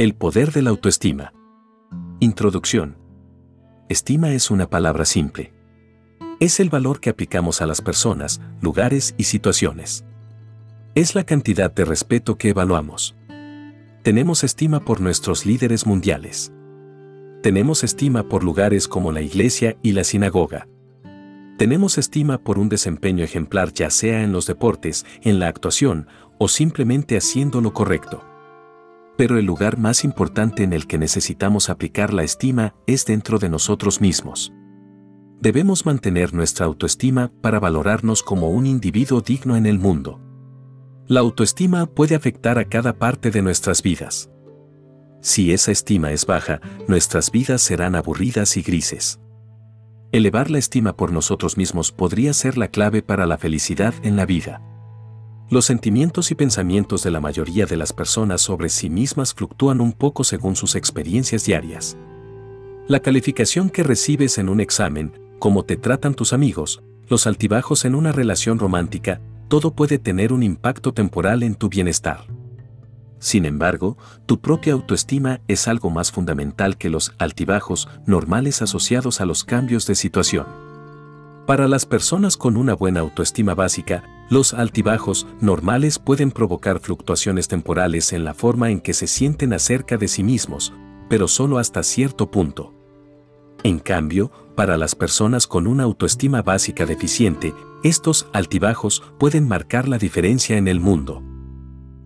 El poder de la autoestima. Introducción. Estima es una palabra simple. Es el valor que aplicamos a las personas, lugares y situaciones. Es la cantidad de respeto que evaluamos. Tenemos estima por nuestros líderes mundiales. Tenemos estima por lugares como la iglesia y la sinagoga. Tenemos estima por un desempeño ejemplar ya sea en los deportes, en la actuación o simplemente haciendo lo correcto. Pero el lugar más importante en el que necesitamos aplicar la estima es dentro de nosotros mismos. Debemos mantener nuestra autoestima para valorarnos como un individuo digno en el mundo. La autoestima puede afectar a cada parte de nuestras vidas. Si esa estima es baja, nuestras vidas serán aburridas y grises. Elevar la estima por nosotros mismos podría ser la clave para la felicidad en la vida. Los sentimientos y pensamientos de la mayoría de las personas sobre sí mismas fluctúan un poco según sus experiencias diarias. La calificación que recibes en un examen, cómo te tratan tus amigos, los altibajos en una relación romántica, todo puede tener un impacto temporal en tu bienestar. Sin embargo, tu propia autoestima es algo más fundamental que los altibajos normales asociados a los cambios de situación. Para las personas con una buena autoestima básica, los altibajos normales pueden provocar fluctuaciones temporales en la forma en que se sienten acerca de sí mismos, pero solo hasta cierto punto. En cambio, para las personas con una autoestima básica deficiente, estos altibajos pueden marcar la diferencia en el mundo.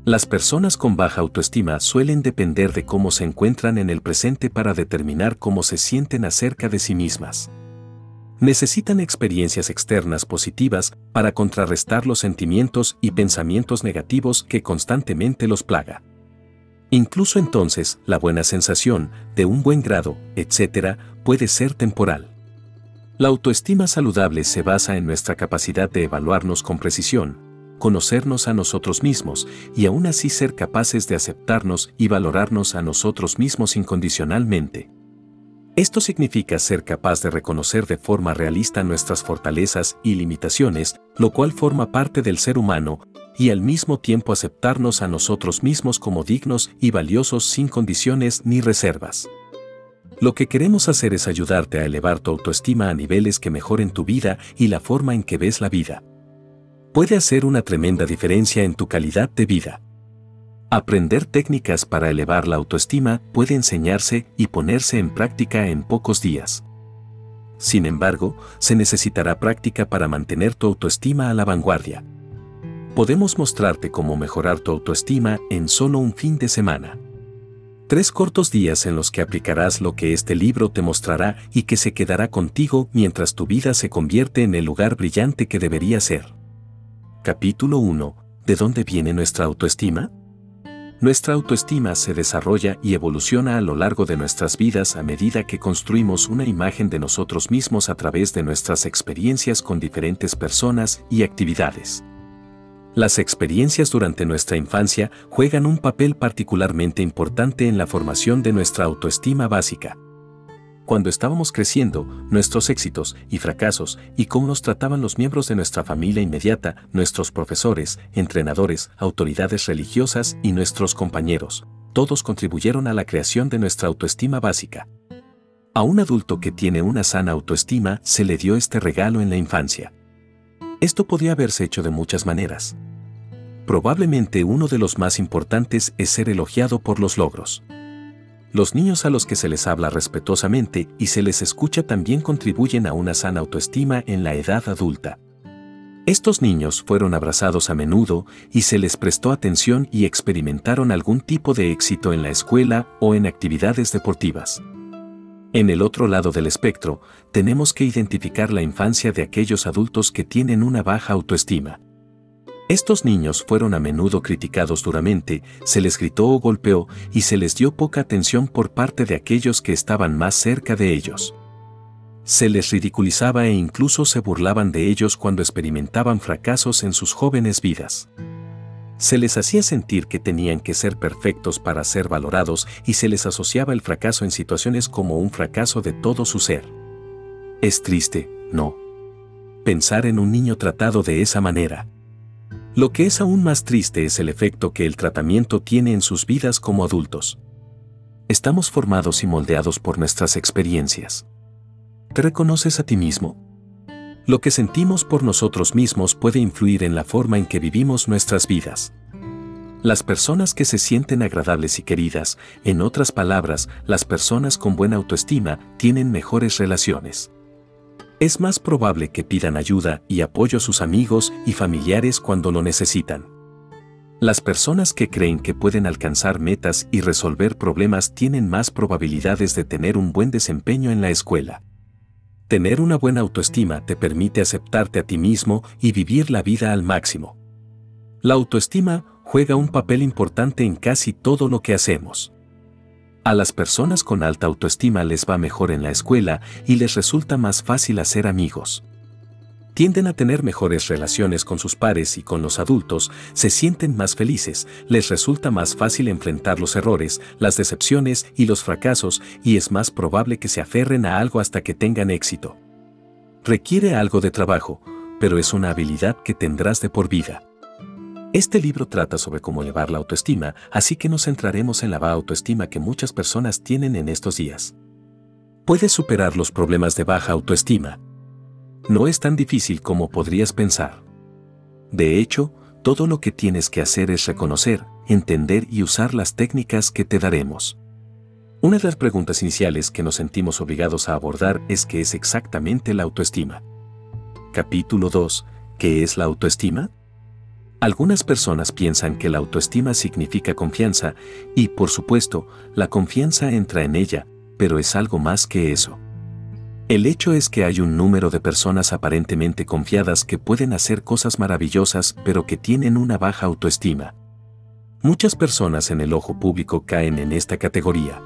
Las personas con baja autoestima suelen depender de cómo se encuentran en el presente para determinar cómo se sienten acerca de sí mismas necesitan experiencias externas positivas para contrarrestar los sentimientos y pensamientos negativos que constantemente los plaga. Incluso entonces, la buena sensación, de un buen grado, etc., puede ser temporal. La autoestima saludable se basa en nuestra capacidad de evaluarnos con precisión, conocernos a nosotros mismos y aún así ser capaces de aceptarnos y valorarnos a nosotros mismos incondicionalmente. Esto significa ser capaz de reconocer de forma realista nuestras fortalezas y limitaciones, lo cual forma parte del ser humano, y al mismo tiempo aceptarnos a nosotros mismos como dignos y valiosos sin condiciones ni reservas. Lo que queremos hacer es ayudarte a elevar tu autoestima a niveles que mejoren tu vida y la forma en que ves la vida. Puede hacer una tremenda diferencia en tu calidad de vida. Aprender técnicas para elevar la autoestima puede enseñarse y ponerse en práctica en pocos días. Sin embargo, se necesitará práctica para mantener tu autoestima a la vanguardia. Podemos mostrarte cómo mejorar tu autoestima en solo un fin de semana. Tres cortos días en los que aplicarás lo que este libro te mostrará y que se quedará contigo mientras tu vida se convierte en el lugar brillante que debería ser. Capítulo 1. ¿De dónde viene nuestra autoestima? Nuestra autoestima se desarrolla y evoluciona a lo largo de nuestras vidas a medida que construimos una imagen de nosotros mismos a través de nuestras experiencias con diferentes personas y actividades. Las experiencias durante nuestra infancia juegan un papel particularmente importante en la formación de nuestra autoestima básica cuando estábamos creciendo, nuestros éxitos y fracasos y cómo nos trataban los miembros de nuestra familia inmediata, nuestros profesores, entrenadores, autoridades religiosas y nuestros compañeros, todos contribuyeron a la creación de nuestra autoestima básica. A un adulto que tiene una sana autoestima se le dio este regalo en la infancia. Esto podía haberse hecho de muchas maneras. Probablemente uno de los más importantes es ser elogiado por los logros. Los niños a los que se les habla respetuosamente y se les escucha también contribuyen a una sana autoestima en la edad adulta. Estos niños fueron abrazados a menudo y se les prestó atención y experimentaron algún tipo de éxito en la escuela o en actividades deportivas. En el otro lado del espectro, tenemos que identificar la infancia de aquellos adultos que tienen una baja autoestima. Estos niños fueron a menudo criticados duramente, se les gritó o golpeó y se les dio poca atención por parte de aquellos que estaban más cerca de ellos. Se les ridiculizaba e incluso se burlaban de ellos cuando experimentaban fracasos en sus jóvenes vidas. Se les hacía sentir que tenían que ser perfectos para ser valorados y se les asociaba el fracaso en situaciones como un fracaso de todo su ser. Es triste, ¿no? Pensar en un niño tratado de esa manera. Lo que es aún más triste es el efecto que el tratamiento tiene en sus vidas como adultos. Estamos formados y moldeados por nuestras experiencias. ¿Te reconoces a ti mismo? Lo que sentimos por nosotros mismos puede influir en la forma en que vivimos nuestras vidas. Las personas que se sienten agradables y queridas, en otras palabras, las personas con buena autoestima, tienen mejores relaciones. Es más probable que pidan ayuda y apoyo a sus amigos y familiares cuando lo necesitan. Las personas que creen que pueden alcanzar metas y resolver problemas tienen más probabilidades de tener un buen desempeño en la escuela. Tener una buena autoestima te permite aceptarte a ti mismo y vivir la vida al máximo. La autoestima juega un papel importante en casi todo lo que hacemos. A las personas con alta autoestima les va mejor en la escuela y les resulta más fácil hacer amigos. Tienden a tener mejores relaciones con sus pares y con los adultos, se sienten más felices, les resulta más fácil enfrentar los errores, las decepciones y los fracasos y es más probable que se aferren a algo hasta que tengan éxito. Requiere algo de trabajo, pero es una habilidad que tendrás de por vida. Este libro trata sobre cómo elevar la autoestima, así que nos centraremos en la baja autoestima que muchas personas tienen en estos días. Puedes superar los problemas de baja autoestima. No es tan difícil como podrías pensar. De hecho, todo lo que tienes que hacer es reconocer, entender y usar las técnicas que te daremos. Una de las preguntas iniciales que nos sentimos obligados a abordar es qué es exactamente la autoestima. Capítulo 2. ¿Qué es la autoestima? Algunas personas piensan que la autoestima significa confianza y, por supuesto, la confianza entra en ella, pero es algo más que eso. El hecho es que hay un número de personas aparentemente confiadas que pueden hacer cosas maravillosas pero que tienen una baja autoestima. Muchas personas en el ojo público caen en esta categoría.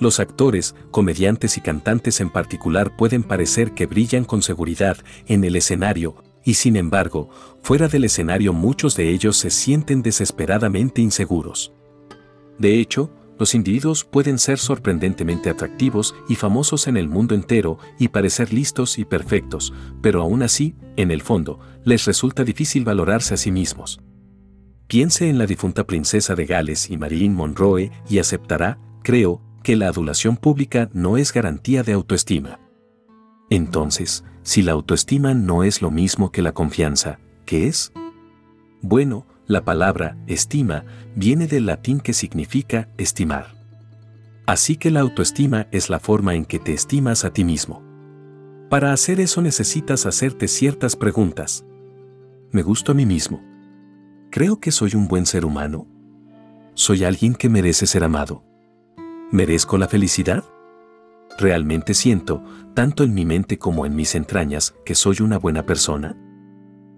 Los actores, comediantes y cantantes en particular pueden parecer que brillan con seguridad en el escenario, y sin embargo, fuera del escenario muchos de ellos se sienten desesperadamente inseguros. De hecho, los individuos pueden ser sorprendentemente atractivos y famosos en el mundo entero y parecer listos y perfectos, pero aún así, en el fondo, les resulta difícil valorarse a sí mismos. Piense en la difunta princesa de Gales y Marilyn Monroe y aceptará, creo, que la adulación pública no es garantía de autoestima. Entonces, si la autoestima no es lo mismo que la confianza, ¿qué es? Bueno, la palabra estima viene del latín que significa estimar. Así que la autoestima es la forma en que te estimas a ti mismo. Para hacer eso necesitas hacerte ciertas preguntas. ¿Me gusto a mí mismo? ¿Creo que soy un buen ser humano? ¿Soy alguien que merece ser amado? ¿Merezco la felicidad? ¿Realmente siento, tanto en mi mente como en mis entrañas, que soy una buena persona?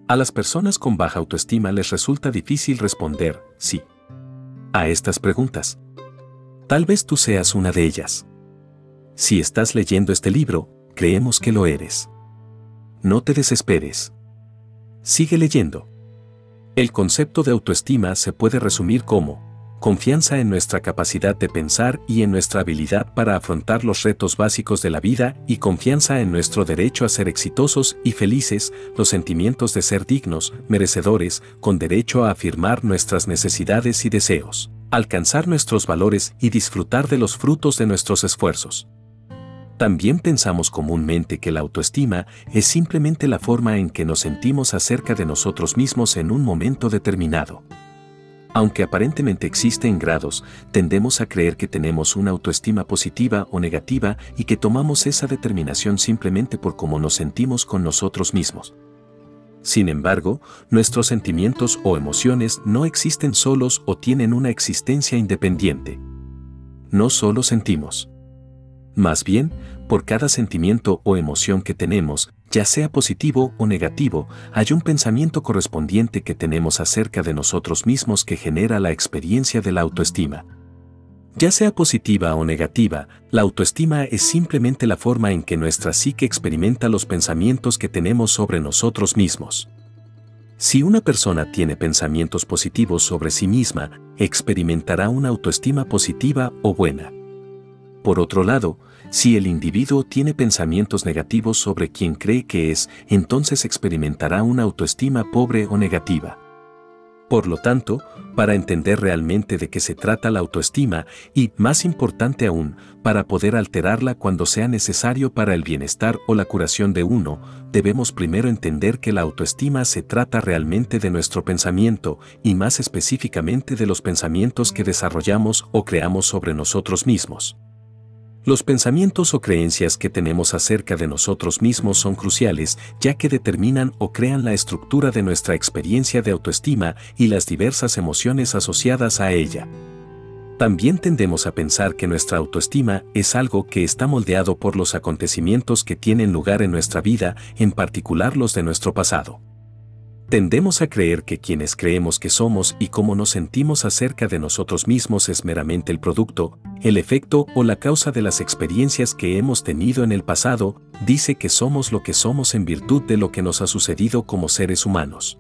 A las personas con baja autoestima les resulta difícil responder sí a estas preguntas. Tal vez tú seas una de ellas. Si estás leyendo este libro, creemos que lo eres. No te desesperes. Sigue leyendo. El concepto de autoestima se puede resumir como confianza en nuestra capacidad de pensar y en nuestra habilidad para afrontar los retos básicos de la vida y confianza en nuestro derecho a ser exitosos y felices, los sentimientos de ser dignos, merecedores, con derecho a afirmar nuestras necesidades y deseos, alcanzar nuestros valores y disfrutar de los frutos de nuestros esfuerzos. También pensamos comúnmente que la autoestima es simplemente la forma en que nos sentimos acerca de nosotros mismos en un momento determinado. Aunque aparentemente existe en grados, tendemos a creer que tenemos una autoestima positiva o negativa y que tomamos esa determinación simplemente por cómo nos sentimos con nosotros mismos. Sin embargo, nuestros sentimientos o emociones no existen solos o tienen una existencia independiente. No solo sentimos. Más bien, por cada sentimiento o emoción que tenemos, ya sea positivo o negativo, hay un pensamiento correspondiente que tenemos acerca de nosotros mismos que genera la experiencia de la autoestima. Ya sea positiva o negativa, la autoestima es simplemente la forma en que nuestra psique experimenta los pensamientos que tenemos sobre nosotros mismos. Si una persona tiene pensamientos positivos sobre sí misma, experimentará una autoestima positiva o buena. Por otro lado, si el individuo tiene pensamientos negativos sobre quien cree que es, entonces experimentará una autoestima pobre o negativa. Por lo tanto, para entender realmente de qué se trata la autoestima y, más importante aún, para poder alterarla cuando sea necesario para el bienestar o la curación de uno, debemos primero entender que la autoestima se trata realmente de nuestro pensamiento y más específicamente de los pensamientos que desarrollamos o creamos sobre nosotros mismos. Los pensamientos o creencias que tenemos acerca de nosotros mismos son cruciales, ya que determinan o crean la estructura de nuestra experiencia de autoestima y las diversas emociones asociadas a ella. También tendemos a pensar que nuestra autoestima es algo que está moldeado por los acontecimientos que tienen lugar en nuestra vida, en particular los de nuestro pasado. Tendemos a creer que quienes creemos que somos y cómo nos sentimos acerca de nosotros mismos es meramente el producto, el efecto o la causa de las experiencias que hemos tenido en el pasado, dice que somos lo que somos en virtud de lo que nos ha sucedido como seres humanos.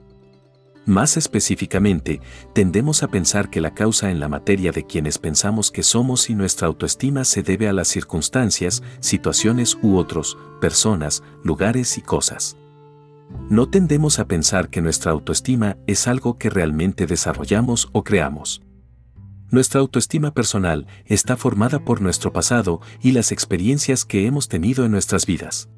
Más específicamente, tendemos a pensar que la causa en la materia de quienes pensamos que somos y nuestra autoestima se debe a las circunstancias, situaciones u otros, personas, lugares y cosas. No tendemos a pensar que nuestra autoestima es algo que realmente desarrollamos o creamos. Nuestra autoestima personal está formada por nuestro pasado y las experiencias que hemos tenido en nuestras vidas.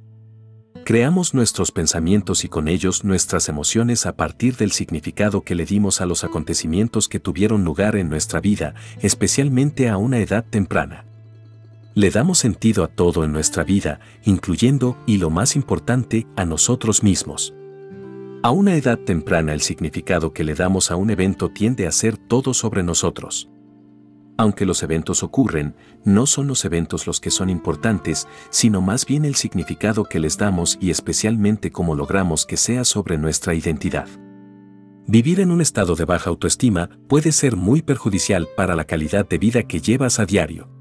Creamos nuestros pensamientos y con ellos nuestras emociones a partir del significado que le dimos a los acontecimientos que tuvieron lugar en nuestra vida, especialmente a una edad temprana. Le damos sentido a todo en nuestra vida, incluyendo, y lo más importante, a nosotros mismos. A una edad temprana el significado que le damos a un evento tiende a ser todo sobre nosotros. Aunque los eventos ocurren, no son los eventos los que son importantes, sino más bien el significado que les damos y especialmente cómo logramos que sea sobre nuestra identidad. Vivir en un estado de baja autoestima puede ser muy perjudicial para la calidad de vida que llevas a diario.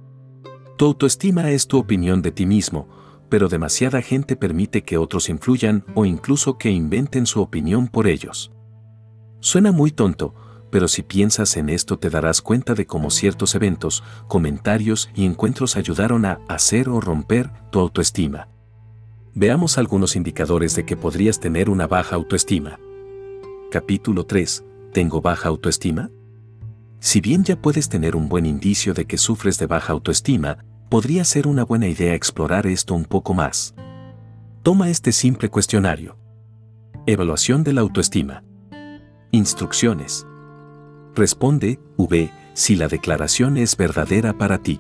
Tu autoestima es tu opinión de ti mismo, pero demasiada gente permite que otros influyan o incluso que inventen su opinión por ellos. Suena muy tonto, pero si piensas en esto te darás cuenta de cómo ciertos eventos, comentarios y encuentros ayudaron a hacer o romper tu autoestima. Veamos algunos indicadores de que podrías tener una baja autoestima. Capítulo 3. ¿Tengo baja autoestima? Si bien ya puedes tener un buen indicio de que sufres de baja autoestima, podría ser una buena idea explorar esto un poco más. Toma este simple cuestionario. Evaluación de la autoestima. Instrucciones. Responde, V, si la declaración es verdadera para ti.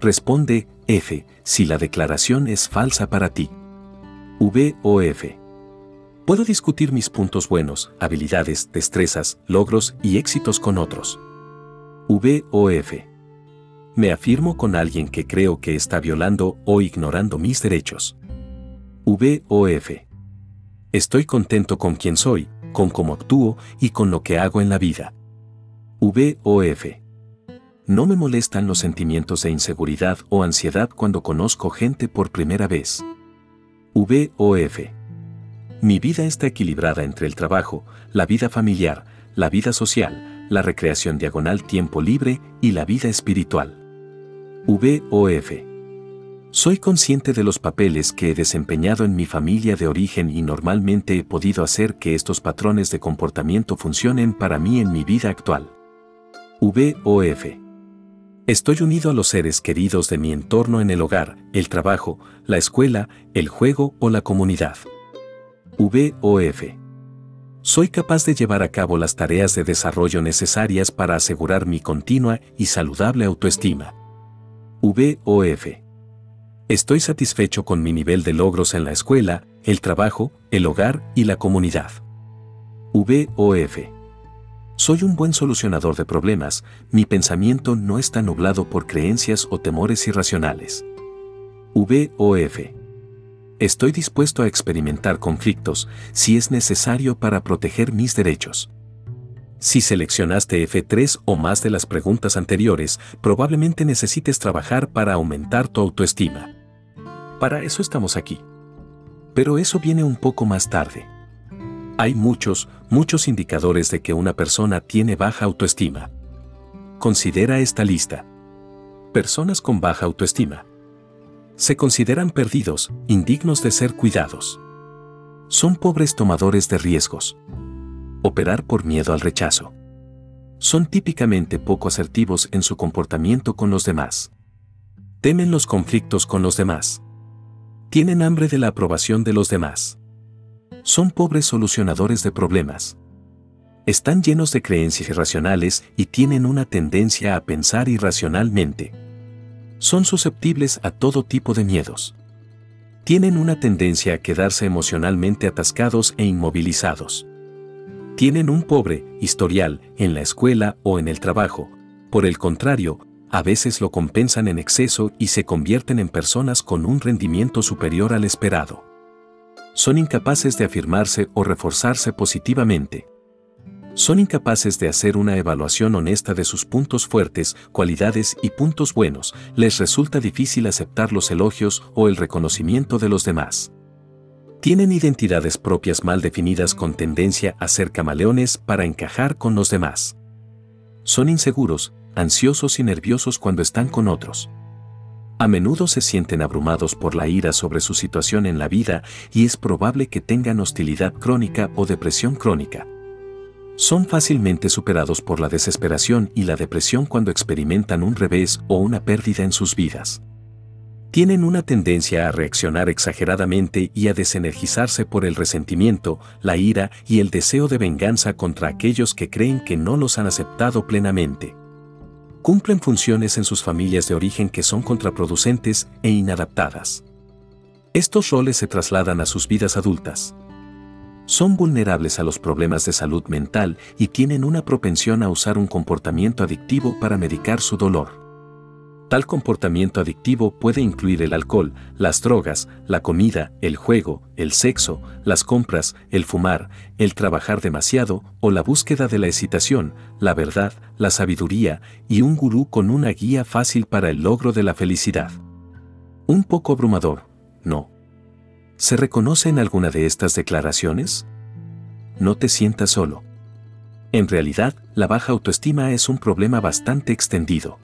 Responde, F, si la declaración es falsa para ti. V o F. Puedo discutir mis puntos buenos, habilidades, destrezas, logros y éxitos con otros. V o F. Me afirmo con alguien que creo que está violando o ignorando mis derechos. V o F. Estoy contento con quien soy, con cómo actúo y con lo que hago en la vida. V o F. No me molestan los sentimientos de inseguridad o ansiedad cuando conozco gente por primera vez. V o F. Mi vida está equilibrada entre el trabajo, la vida familiar, la vida social, la recreación diagonal tiempo libre y la vida espiritual. V o F. Soy consciente de los papeles que he desempeñado en mi familia de origen y normalmente he podido hacer que estos patrones de comportamiento funcionen para mí en mi vida actual. V o F. Estoy unido a los seres queridos de mi entorno en el hogar, el trabajo, la escuela, el juego o la comunidad. V o F. Soy capaz de llevar a cabo las tareas de desarrollo necesarias para asegurar mi continua y saludable autoestima. V o F. Estoy satisfecho con mi nivel de logros en la escuela, el trabajo, el hogar y la comunidad. V o F. Soy un buen solucionador de problemas, mi pensamiento no está nublado por creencias o temores irracionales. V o F. Estoy dispuesto a experimentar conflictos si es necesario para proteger mis derechos. Si seleccionaste F3 o más de las preguntas anteriores, probablemente necesites trabajar para aumentar tu autoestima. Para eso estamos aquí. Pero eso viene un poco más tarde. Hay muchos, muchos indicadores de que una persona tiene baja autoestima. Considera esta lista. Personas con baja autoestima se consideran perdidos, indignos de ser cuidados. Son pobres tomadores de riesgos. operar por miedo al rechazo. Son típicamente poco asertivos en su comportamiento con los demás. Temen los conflictos con los demás. Tienen hambre de la aprobación de los demás. Son pobres solucionadores de problemas. Están llenos de creencias irracionales y tienen una tendencia a pensar irracionalmente. Son susceptibles a todo tipo de miedos. Tienen una tendencia a quedarse emocionalmente atascados e inmovilizados. Tienen un pobre historial en la escuela o en el trabajo. Por el contrario, a veces lo compensan en exceso y se convierten en personas con un rendimiento superior al esperado. Son incapaces de afirmarse o reforzarse positivamente. Son incapaces de hacer una evaluación honesta de sus puntos fuertes, cualidades y puntos buenos. Les resulta difícil aceptar los elogios o el reconocimiento de los demás. Tienen identidades propias mal definidas con tendencia a ser camaleones para encajar con los demás. Son inseguros, ansiosos y nerviosos cuando están con otros. A menudo se sienten abrumados por la ira sobre su situación en la vida y es probable que tengan hostilidad crónica o depresión crónica. Son fácilmente superados por la desesperación y la depresión cuando experimentan un revés o una pérdida en sus vidas. Tienen una tendencia a reaccionar exageradamente y a desenergizarse por el resentimiento, la ira y el deseo de venganza contra aquellos que creen que no los han aceptado plenamente cumplen funciones en sus familias de origen que son contraproducentes e inadaptadas. Estos roles se trasladan a sus vidas adultas. Son vulnerables a los problemas de salud mental y tienen una propensión a usar un comportamiento adictivo para medicar su dolor. Tal comportamiento adictivo puede incluir el alcohol, las drogas, la comida, el juego, el sexo, las compras, el fumar, el trabajar demasiado o la búsqueda de la excitación, la verdad, la sabiduría y un gurú con una guía fácil para el logro de la felicidad. Un poco abrumador, ¿no? ¿Se reconoce en alguna de estas declaraciones? No te sientas solo. En realidad, la baja autoestima es un problema bastante extendido.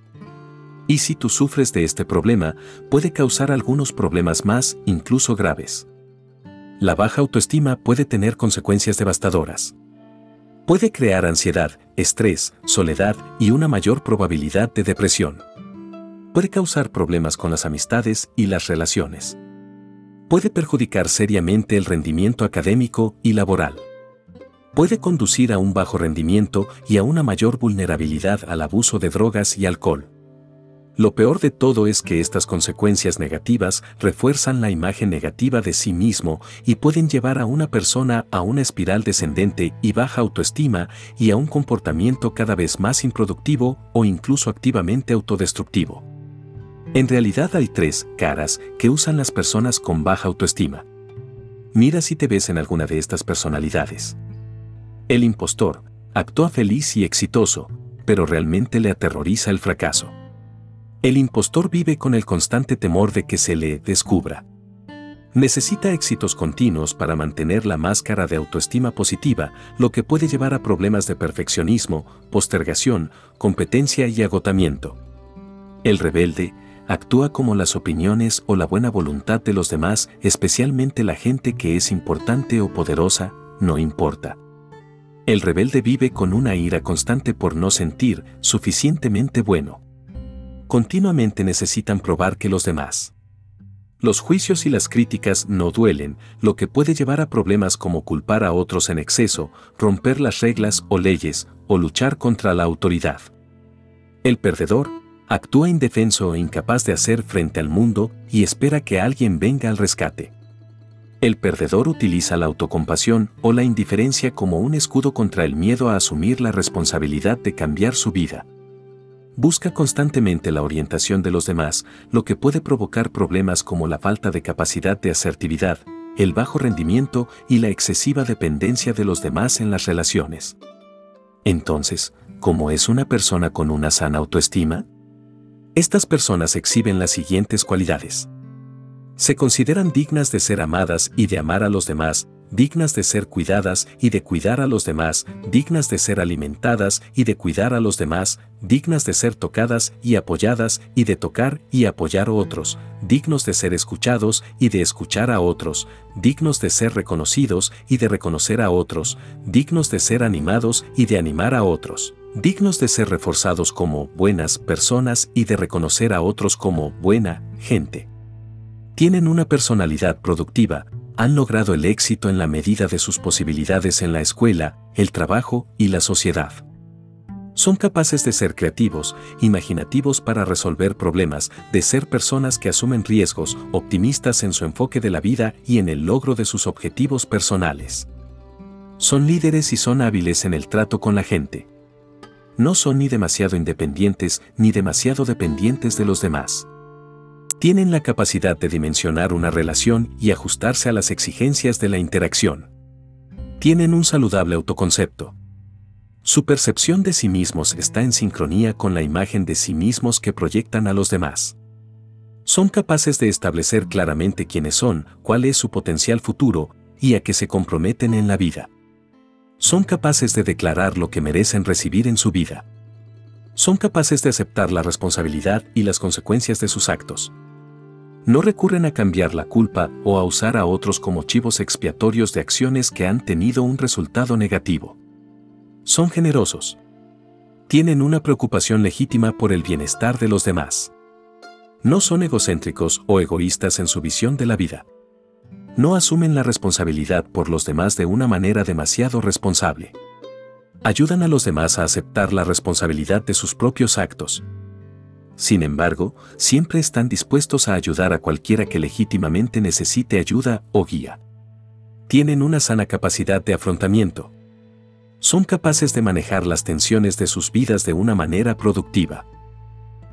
Y si tú sufres de este problema, puede causar algunos problemas más, incluso graves. La baja autoestima puede tener consecuencias devastadoras. Puede crear ansiedad, estrés, soledad y una mayor probabilidad de depresión. Puede causar problemas con las amistades y las relaciones. Puede perjudicar seriamente el rendimiento académico y laboral. Puede conducir a un bajo rendimiento y a una mayor vulnerabilidad al abuso de drogas y alcohol. Lo peor de todo es que estas consecuencias negativas refuerzan la imagen negativa de sí mismo y pueden llevar a una persona a una espiral descendente y baja autoestima y a un comportamiento cada vez más improductivo o incluso activamente autodestructivo. En realidad hay tres caras que usan las personas con baja autoestima. Mira si te ves en alguna de estas personalidades. El impostor actúa feliz y exitoso, pero realmente le aterroriza el fracaso. El impostor vive con el constante temor de que se le descubra. Necesita éxitos continuos para mantener la máscara de autoestima positiva, lo que puede llevar a problemas de perfeccionismo, postergación, competencia y agotamiento. El rebelde actúa como las opiniones o la buena voluntad de los demás, especialmente la gente que es importante o poderosa, no importa. El rebelde vive con una ira constante por no sentir suficientemente bueno continuamente necesitan probar que los demás. Los juicios y las críticas no duelen, lo que puede llevar a problemas como culpar a otros en exceso, romper las reglas o leyes, o luchar contra la autoridad. El perdedor actúa indefenso e incapaz de hacer frente al mundo y espera que alguien venga al rescate. El perdedor utiliza la autocompasión o la indiferencia como un escudo contra el miedo a asumir la responsabilidad de cambiar su vida busca constantemente la orientación de los demás, lo que puede provocar problemas como la falta de capacidad de asertividad, el bajo rendimiento y la excesiva dependencia de los demás en las relaciones. Entonces, ¿cómo es una persona con una sana autoestima? Estas personas exhiben las siguientes cualidades. Se consideran dignas de ser amadas y de amar a los demás, dignas de ser cuidadas y de cuidar a los demás, dignas de ser alimentadas y de cuidar a los demás, dignas de ser tocadas y apoyadas y de tocar y apoyar a otros, dignos de ser escuchados y de escuchar a otros, dignos de ser reconocidos y de reconocer a otros, dignos de ser animados y de animar a otros dignos de ser reforzados como buenas personas y de reconocer a otros como buena gente. Tienen una personalidad productiva, han logrado el éxito en la medida de sus posibilidades en la escuela, el trabajo y la sociedad. Son capaces de ser creativos, imaginativos para resolver problemas, de ser personas que asumen riesgos, optimistas en su enfoque de la vida y en el logro de sus objetivos personales. Son líderes y son hábiles en el trato con la gente no son ni demasiado independientes ni demasiado dependientes de los demás. Tienen la capacidad de dimensionar una relación y ajustarse a las exigencias de la interacción. Tienen un saludable autoconcepto. Su percepción de sí mismos está en sincronía con la imagen de sí mismos que proyectan a los demás. Son capaces de establecer claramente quiénes son, cuál es su potencial futuro y a qué se comprometen en la vida son capaces de declarar lo que merecen recibir en su vida. Son capaces de aceptar la responsabilidad y las consecuencias de sus actos. No recurren a cambiar la culpa o a usar a otros como chivos expiatorios de acciones que han tenido un resultado negativo. Son generosos. Tienen una preocupación legítima por el bienestar de los demás. No son egocéntricos o egoístas en su visión de la vida no asumen la responsabilidad por los demás de una manera demasiado responsable. Ayudan a los demás a aceptar la responsabilidad de sus propios actos. Sin embargo, siempre están dispuestos a ayudar a cualquiera que legítimamente necesite ayuda o guía. Tienen una sana capacidad de afrontamiento. Son capaces de manejar las tensiones de sus vidas de una manera productiva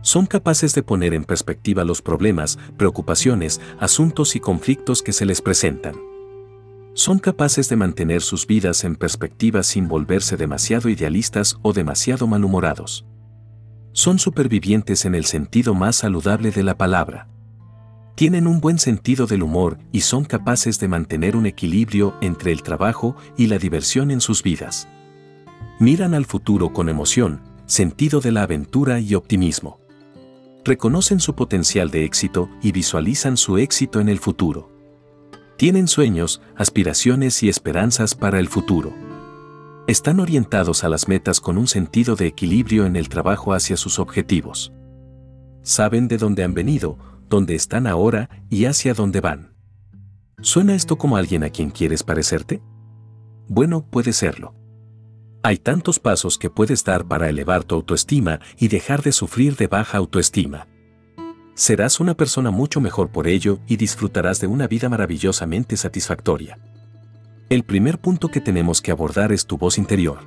son capaces de poner en perspectiva los problemas, preocupaciones, asuntos y conflictos que se les presentan. Son capaces de mantener sus vidas en perspectiva sin volverse demasiado idealistas o demasiado malhumorados. Son supervivientes en el sentido más saludable de la palabra. Tienen un buen sentido del humor y son capaces de mantener un equilibrio entre el trabajo y la diversión en sus vidas. Miran al futuro con emoción, sentido de la aventura y optimismo reconocen su potencial de éxito y visualizan su éxito en el futuro. Tienen sueños, aspiraciones y esperanzas para el futuro. Están orientados a las metas con un sentido de equilibrio en el trabajo hacia sus objetivos. Saben de dónde han venido, dónde están ahora y hacia dónde van. ¿Suena esto como alguien a quien quieres parecerte? Bueno, puede serlo. Hay tantos pasos que puedes dar para elevar tu autoestima y dejar de sufrir de baja autoestima. Serás una persona mucho mejor por ello y disfrutarás de una vida maravillosamente satisfactoria. El primer punto que tenemos que abordar es tu voz interior.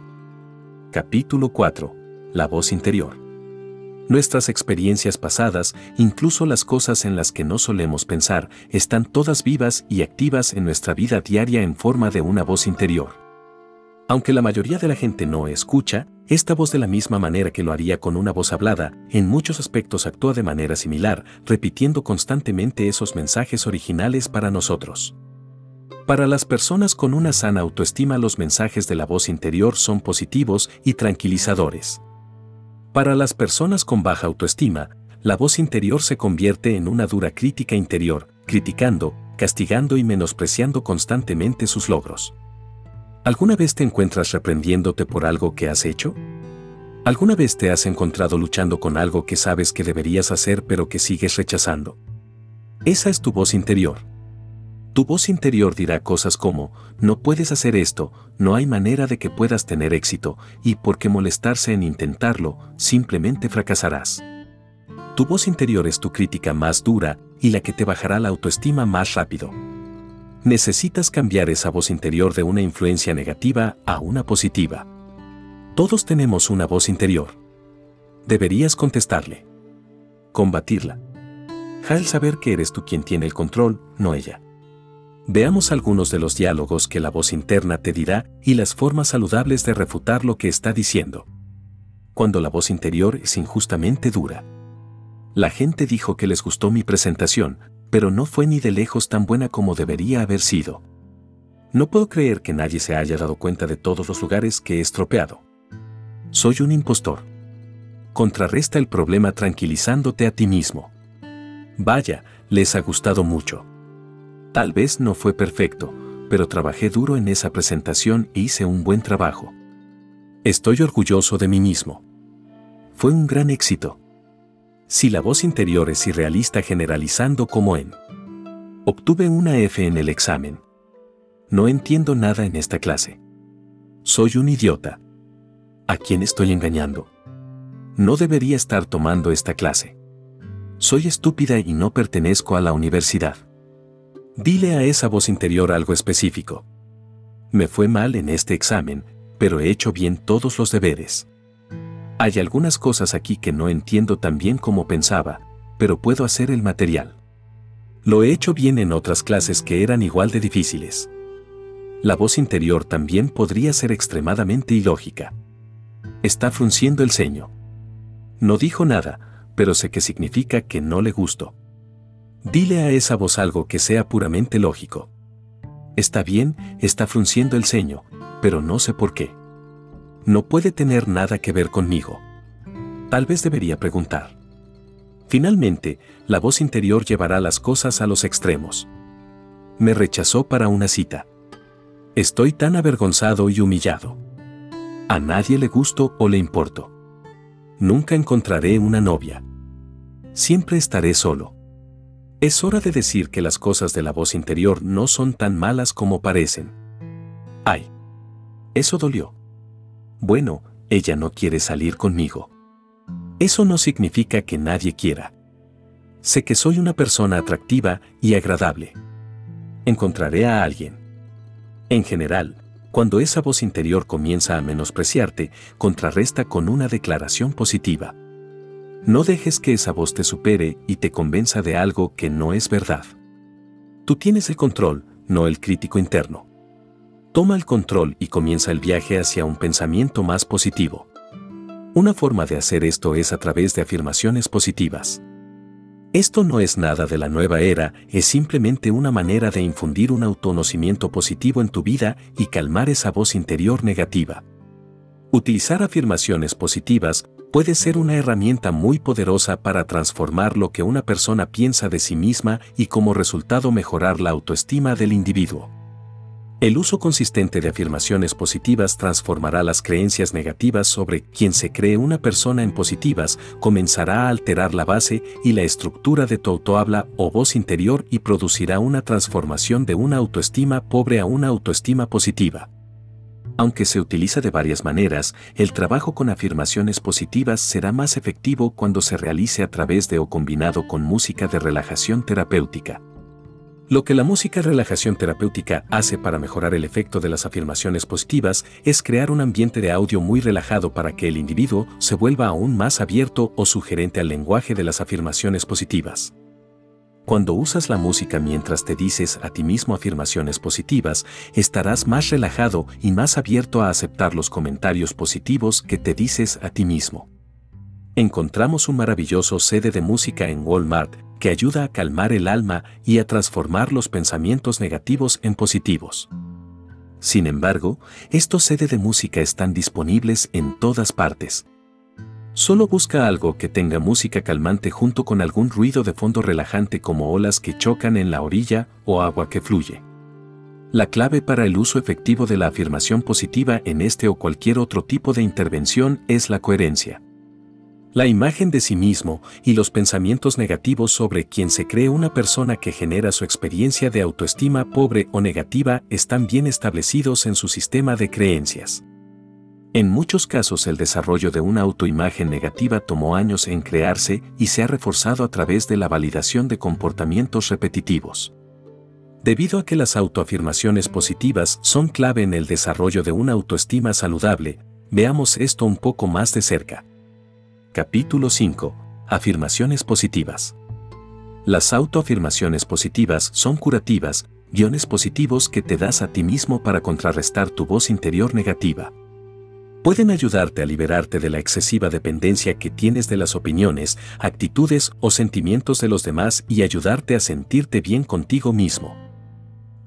Capítulo 4. La voz interior. Nuestras experiencias pasadas, incluso las cosas en las que no solemos pensar, están todas vivas y activas en nuestra vida diaria en forma de una voz interior. Aunque la mayoría de la gente no escucha, esta voz de la misma manera que lo haría con una voz hablada, en muchos aspectos actúa de manera similar, repitiendo constantemente esos mensajes originales para nosotros. Para las personas con una sana autoestima los mensajes de la voz interior son positivos y tranquilizadores. Para las personas con baja autoestima, la voz interior se convierte en una dura crítica interior, criticando, castigando y menospreciando constantemente sus logros. ¿Alguna vez te encuentras reprendiéndote por algo que has hecho? ¿Alguna vez te has encontrado luchando con algo que sabes que deberías hacer pero que sigues rechazando? Esa es tu voz interior. Tu voz interior dirá cosas como, no puedes hacer esto, no hay manera de que puedas tener éxito, y por qué molestarse en intentarlo, simplemente fracasarás. Tu voz interior es tu crítica más dura y la que te bajará la autoestima más rápido necesitas cambiar esa voz interior de una influencia negativa a una positiva. Todos tenemos una voz interior. Deberías contestarle. Combatirla. Al saber que eres tú quien tiene el control, no ella. Veamos algunos de los diálogos que la voz interna te dirá y las formas saludables de refutar lo que está diciendo. Cuando la voz interior es injustamente dura. La gente dijo que les gustó mi presentación, pero no fue ni de lejos tan buena como debería haber sido. No puedo creer que nadie se haya dado cuenta de todos los lugares que he estropeado. Soy un impostor. Contrarresta el problema tranquilizándote a ti mismo. Vaya, les ha gustado mucho. Tal vez no fue perfecto, pero trabajé duro en esa presentación e hice un buen trabajo. Estoy orgulloso de mí mismo. Fue un gran éxito. Si la voz interior es irrealista generalizando como en. Obtuve una F en el examen. No entiendo nada en esta clase. Soy un idiota. ¿A quién estoy engañando? No debería estar tomando esta clase. Soy estúpida y no pertenezco a la universidad. Dile a esa voz interior algo específico. Me fue mal en este examen, pero he hecho bien todos los deberes. Hay algunas cosas aquí que no entiendo tan bien como pensaba, pero puedo hacer el material. Lo he hecho bien en otras clases que eran igual de difíciles. La voz interior también podría ser extremadamente ilógica. Está frunciendo el ceño. No dijo nada, pero sé que significa que no le gustó. Dile a esa voz algo que sea puramente lógico. Está bien, está frunciendo el ceño, pero no sé por qué. No puede tener nada que ver conmigo. Tal vez debería preguntar. Finalmente, la voz interior llevará las cosas a los extremos. Me rechazó para una cita. Estoy tan avergonzado y humillado. A nadie le gusto o le importo. Nunca encontraré una novia. Siempre estaré solo. Es hora de decir que las cosas de la voz interior no son tan malas como parecen. Ay. Eso dolió. Bueno, ella no quiere salir conmigo. Eso no significa que nadie quiera. Sé que soy una persona atractiva y agradable. Encontraré a alguien. En general, cuando esa voz interior comienza a menospreciarte, contrarresta con una declaración positiva. No dejes que esa voz te supere y te convenza de algo que no es verdad. Tú tienes el control, no el crítico interno. Toma el control y comienza el viaje hacia un pensamiento más positivo. Una forma de hacer esto es a través de afirmaciones positivas. Esto no es nada de la nueva era, es simplemente una manera de infundir un autonocimiento positivo en tu vida y calmar esa voz interior negativa. Utilizar afirmaciones positivas puede ser una herramienta muy poderosa para transformar lo que una persona piensa de sí misma y como resultado mejorar la autoestima del individuo. El uso consistente de afirmaciones positivas transformará las creencias negativas sobre quien se cree una persona en positivas, comenzará a alterar la base y la estructura de tu autohabla o voz interior y producirá una transformación de una autoestima pobre a una autoestima positiva. Aunque se utiliza de varias maneras, el trabajo con afirmaciones positivas será más efectivo cuando se realice a través de o combinado con música de relajación terapéutica. Lo que la música relajación terapéutica hace para mejorar el efecto de las afirmaciones positivas es crear un ambiente de audio muy relajado para que el individuo se vuelva aún más abierto o sugerente al lenguaje de las afirmaciones positivas. Cuando usas la música mientras te dices a ti mismo afirmaciones positivas, estarás más relajado y más abierto a aceptar los comentarios positivos que te dices a ti mismo. Encontramos un maravilloso sede de música en Walmart que ayuda a calmar el alma y a transformar los pensamientos negativos en positivos. Sin embargo, estos sede de música están disponibles en todas partes, Solo busca algo que tenga música calmante junto con algún ruido de fondo relajante como olas que chocan en la orilla o agua que fluye. La clave para el uso efectivo de la afirmación positiva en este o cualquier otro tipo de intervención es la coherencia. La imagen de sí mismo y los pensamientos negativos sobre quien se cree una persona que genera su experiencia de autoestima pobre o negativa están bien establecidos en su sistema de creencias. En muchos casos el desarrollo de una autoimagen negativa tomó años en crearse y se ha reforzado a través de la validación de comportamientos repetitivos. Debido a que las autoafirmaciones positivas son clave en el desarrollo de una autoestima saludable, veamos esto un poco más de cerca. Capítulo 5. Afirmaciones positivas. Las autoafirmaciones positivas son curativas, guiones positivos que te das a ti mismo para contrarrestar tu voz interior negativa pueden ayudarte a liberarte de la excesiva dependencia que tienes de las opiniones, actitudes o sentimientos de los demás y ayudarte a sentirte bien contigo mismo.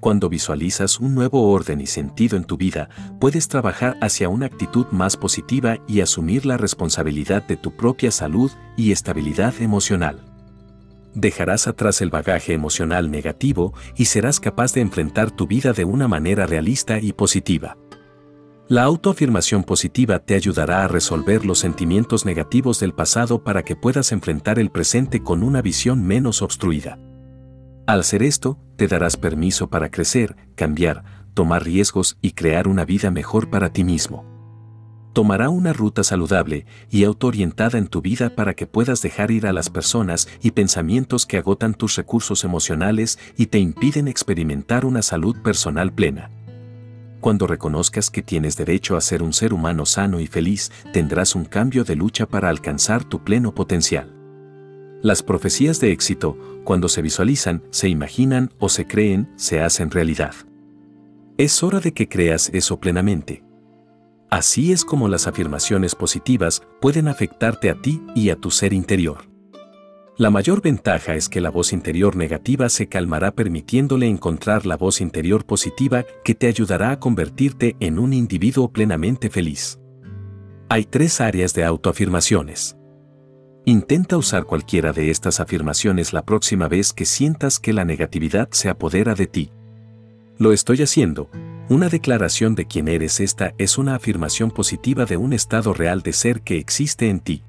Cuando visualizas un nuevo orden y sentido en tu vida, puedes trabajar hacia una actitud más positiva y asumir la responsabilidad de tu propia salud y estabilidad emocional. Dejarás atrás el bagaje emocional negativo y serás capaz de enfrentar tu vida de una manera realista y positiva. La autoafirmación positiva te ayudará a resolver los sentimientos negativos del pasado para que puedas enfrentar el presente con una visión menos obstruida. Al hacer esto, te darás permiso para crecer, cambiar, tomar riesgos y crear una vida mejor para ti mismo. Tomará una ruta saludable y autoorientada en tu vida para que puedas dejar ir a las personas y pensamientos que agotan tus recursos emocionales y te impiden experimentar una salud personal plena. Cuando reconozcas que tienes derecho a ser un ser humano sano y feliz, tendrás un cambio de lucha para alcanzar tu pleno potencial. Las profecías de éxito, cuando se visualizan, se imaginan o se creen, se hacen realidad. Es hora de que creas eso plenamente. Así es como las afirmaciones positivas pueden afectarte a ti y a tu ser interior. La mayor ventaja es que la voz interior negativa se calmará permitiéndole encontrar la voz interior positiva que te ayudará a convertirte en un individuo plenamente feliz. Hay tres áreas de autoafirmaciones. Intenta usar cualquiera de estas afirmaciones la próxima vez que sientas que la negatividad se apodera de ti. Lo estoy haciendo. Una declaración de quién eres esta es una afirmación positiva de un estado real de ser que existe en ti.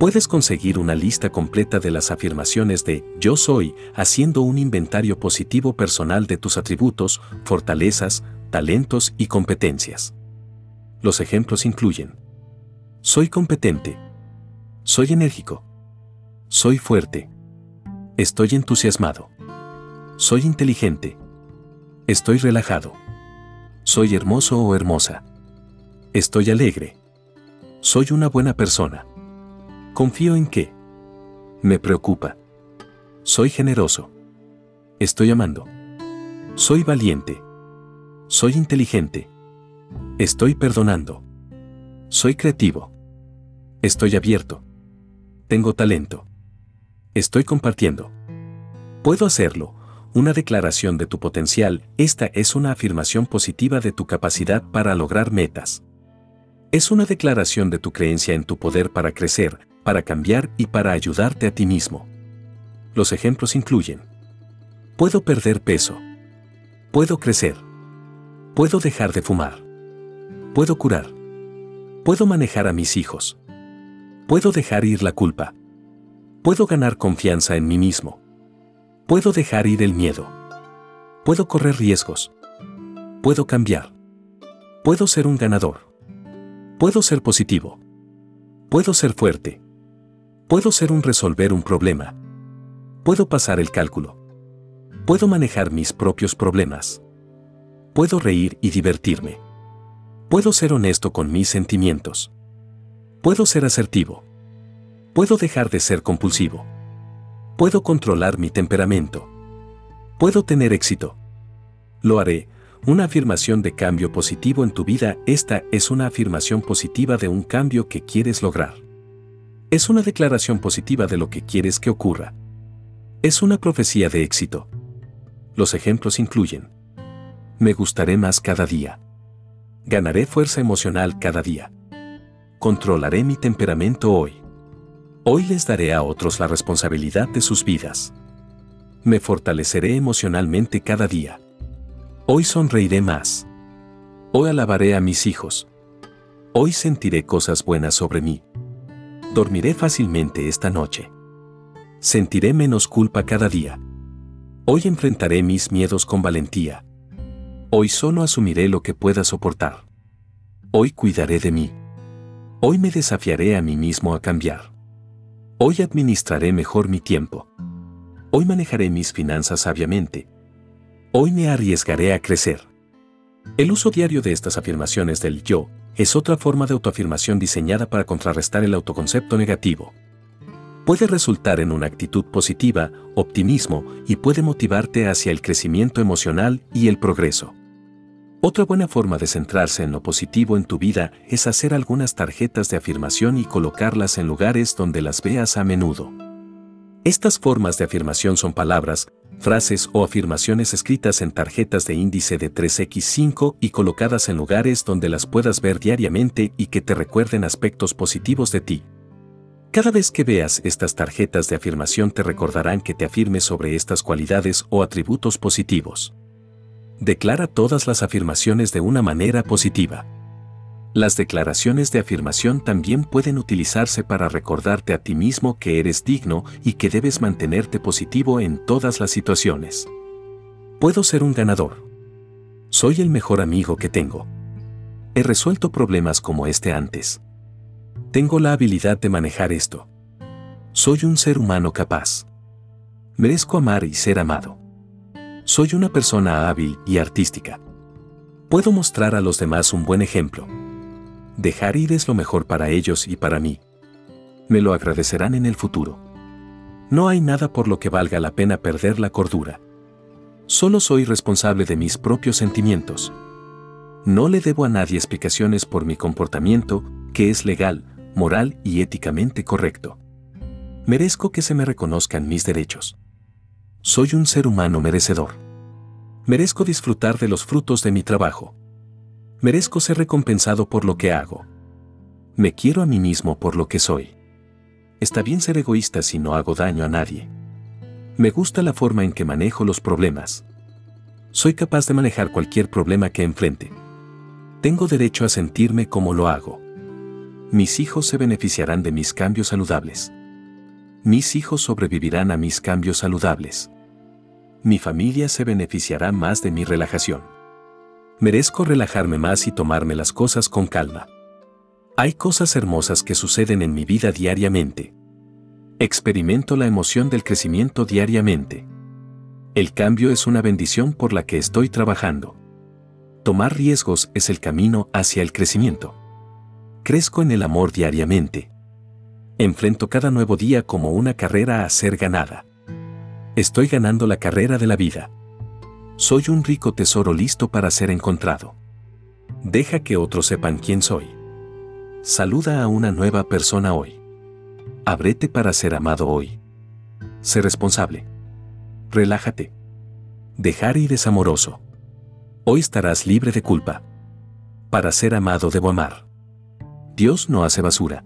Puedes conseguir una lista completa de las afirmaciones de Yo soy haciendo un inventario positivo personal de tus atributos, fortalezas, talentos y competencias. Los ejemplos incluyen Soy competente. Soy enérgico. Soy fuerte. Estoy entusiasmado. Soy inteligente. Estoy relajado. Soy hermoso o hermosa. Estoy alegre. Soy una buena persona. Confío en que. Me preocupa. Soy generoso. Estoy amando. Soy valiente. Soy inteligente. Estoy perdonando. Soy creativo. Estoy abierto. Tengo talento. Estoy compartiendo. Puedo hacerlo. Una declaración de tu potencial, esta es una afirmación positiva de tu capacidad para lograr metas. Es una declaración de tu creencia en tu poder para crecer, para cambiar y para ayudarte a ti mismo. Los ejemplos incluyen, puedo perder peso, puedo crecer, puedo dejar de fumar, puedo curar, puedo manejar a mis hijos, puedo dejar ir la culpa, puedo ganar confianza en mí mismo, puedo dejar ir el miedo, puedo correr riesgos, puedo cambiar, puedo ser un ganador, puedo ser positivo, puedo ser fuerte, Puedo ser un resolver un problema. Puedo pasar el cálculo. Puedo manejar mis propios problemas. Puedo reír y divertirme. Puedo ser honesto con mis sentimientos. Puedo ser asertivo. Puedo dejar de ser compulsivo. Puedo controlar mi temperamento. Puedo tener éxito. Lo haré. Una afirmación de cambio positivo en tu vida, esta es una afirmación positiva de un cambio que quieres lograr. Es una declaración positiva de lo que quieres que ocurra. Es una profecía de éxito. Los ejemplos incluyen. Me gustaré más cada día. Ganaré fuerza emocional cada día. Controlaré mi temperamento hoy. Hoy les daré a otros la responsabilidad de sus vidas. Me fortaleceré emocionalmente cada día. Hoy sonreiré más. Hoy alabaré a mis hijos. Hoy sentiré cosas buenas sobre mí. Dormiré fácilmente esta noche. Sentiré menos culpa cada día. Hoy enfrentaré mis miedos con valentía. Hoy solo asumiré lo que pueda soportar. Hoy cuidaré de mí. Hoy me desafiaré a mí mismo a cambiar. Hoy administraré mejor mi tiempo. Hoy manejaré mis finanzas sabiamente. Hoy me arriesgaré a crecer. El uso diario de estas afirmaciones del yo es otra forma de autoafirmación diseñada para contrarrestar el autoconcepto negativo. Puede resultar en una actitud positiva, optimismo y puede motivarte hacia el crecimiento emocional y el progreso. Otra buena forma de centrarse en lo positivo en tu vida es hacer algunas tarjetas de afirmación y colocarlas en lugares donde las veas a menudo. Estas formas de afirmación son palabras, frases o afirmaciones escritas en tarjetas de índice de 3x5 y colocadas en lugares donde las puedas ver diariamente y que te recuerden aspectos positivos de ti. Cada vez que veas estas tarjetas de afirmación te recordarán que te afirmes sobre estas cualidades o atributos positivos. Declara todas las afirmaciones de una manera positiva. Las declaraciones de afirmación también pueden utilizarse para recordarte a ti mismo que eres digno y que debes mantenerte positivo en todas las situaciones. Puedo ser un ganador. Soy el mejor amigo que tengo. He resuelto problemas como este antes. Tengo la habilidad de manejar esto. Soy un ser humano capaz. Merezco amar y ser amado. Soy una persona hábil y artística. Puedo mostrar a los demás un buen ejemplo. Dejar ir es lo mejor para ellos y para mí. Me lo agradecerán en el futuro. No hay nada por lo que valga la pena perder la cordura. Solo soy responsable de mis propios sentimientos. No le debo a nadie explicaciones por mi comportamiento, que es legal, moral y éticamente correcto. Merezco que se me reconozcan mis derechos. Soy un ser humano merecedor. Merezco disfrutar de los frutos de mi trabajo merezco ser recompensado por lo que hago. Me quiero a mí mismo por lo que soy. Está bien ser egoísta si no hago daño a nadie. Me gusta la forma en que manejo los problemas. Soy capaz de manejar cualquier problema que enfrente. Tengo derecho a sentirme como lo hago. Mis hijos se beneficiarán de mis cambios saludables. Mis hijos sobrevivirán a mis cambios saludables. Mi familia se beneficiará más de mi relajación merezco relajarme más y tomarme las cosas con calma. Hay cosas hermosas que suceden en mi vida diariamente. Experimento la emoción del crecimiento diariamente. El cambio es una bendición por la que estoy trabajando. Tomar riesgos es el camino hacia el crecimiento. Crezco en el amor diariamente. Enfrento cada nuevo día como una carrera a ser ganada. Estoy ganando la carrera de la vida. Soy un rico tesoro listo para ser encontrado. Deja que otros sepan quién soy. Saluda a una nueva persona hoy. Ábrete para ser amado hoy. Sé responsable. Relájate. Dejar ir es amoroso. Hoy estarás libre de culpa. Para ser amado debo amar. Dios no hace basura.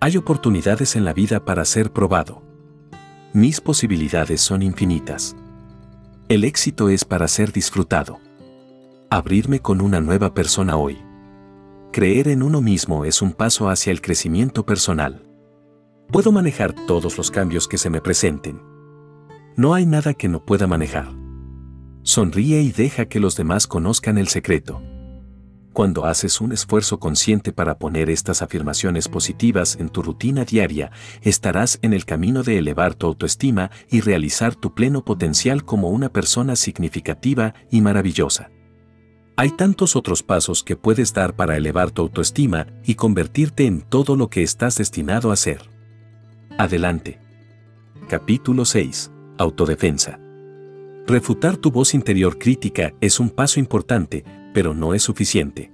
Hay oportunidades en la vida para ser probado. Mis posibilidades son infinitas. El éxito es para ser disfrutado. Abrirme con una nueva persona hoy. Creer en uno mismo es un paso hacia el crecimiento personal. Puedo manejar todos los cambios que se me presenten. No hay nada que no pueda manejar. Sonríe y deja que los demás conozcan el secreto. Cuando haces un esfuerzo consciente para poner estas afirmaciones positivas en tu rutina diaria, estarás en el camino de elevar tu autoestima y realizar tu pleno potencial como una persona significativa y maravillosa. Hay tantos otros pasos que puedes dar para elevar tu autoestima y convertirte en todo lo que estás destinado a ser. Adelante. Capítulo 6. Autodefensa. Refutar tu voz interior crítica es un paso importante, pero no es suficiente.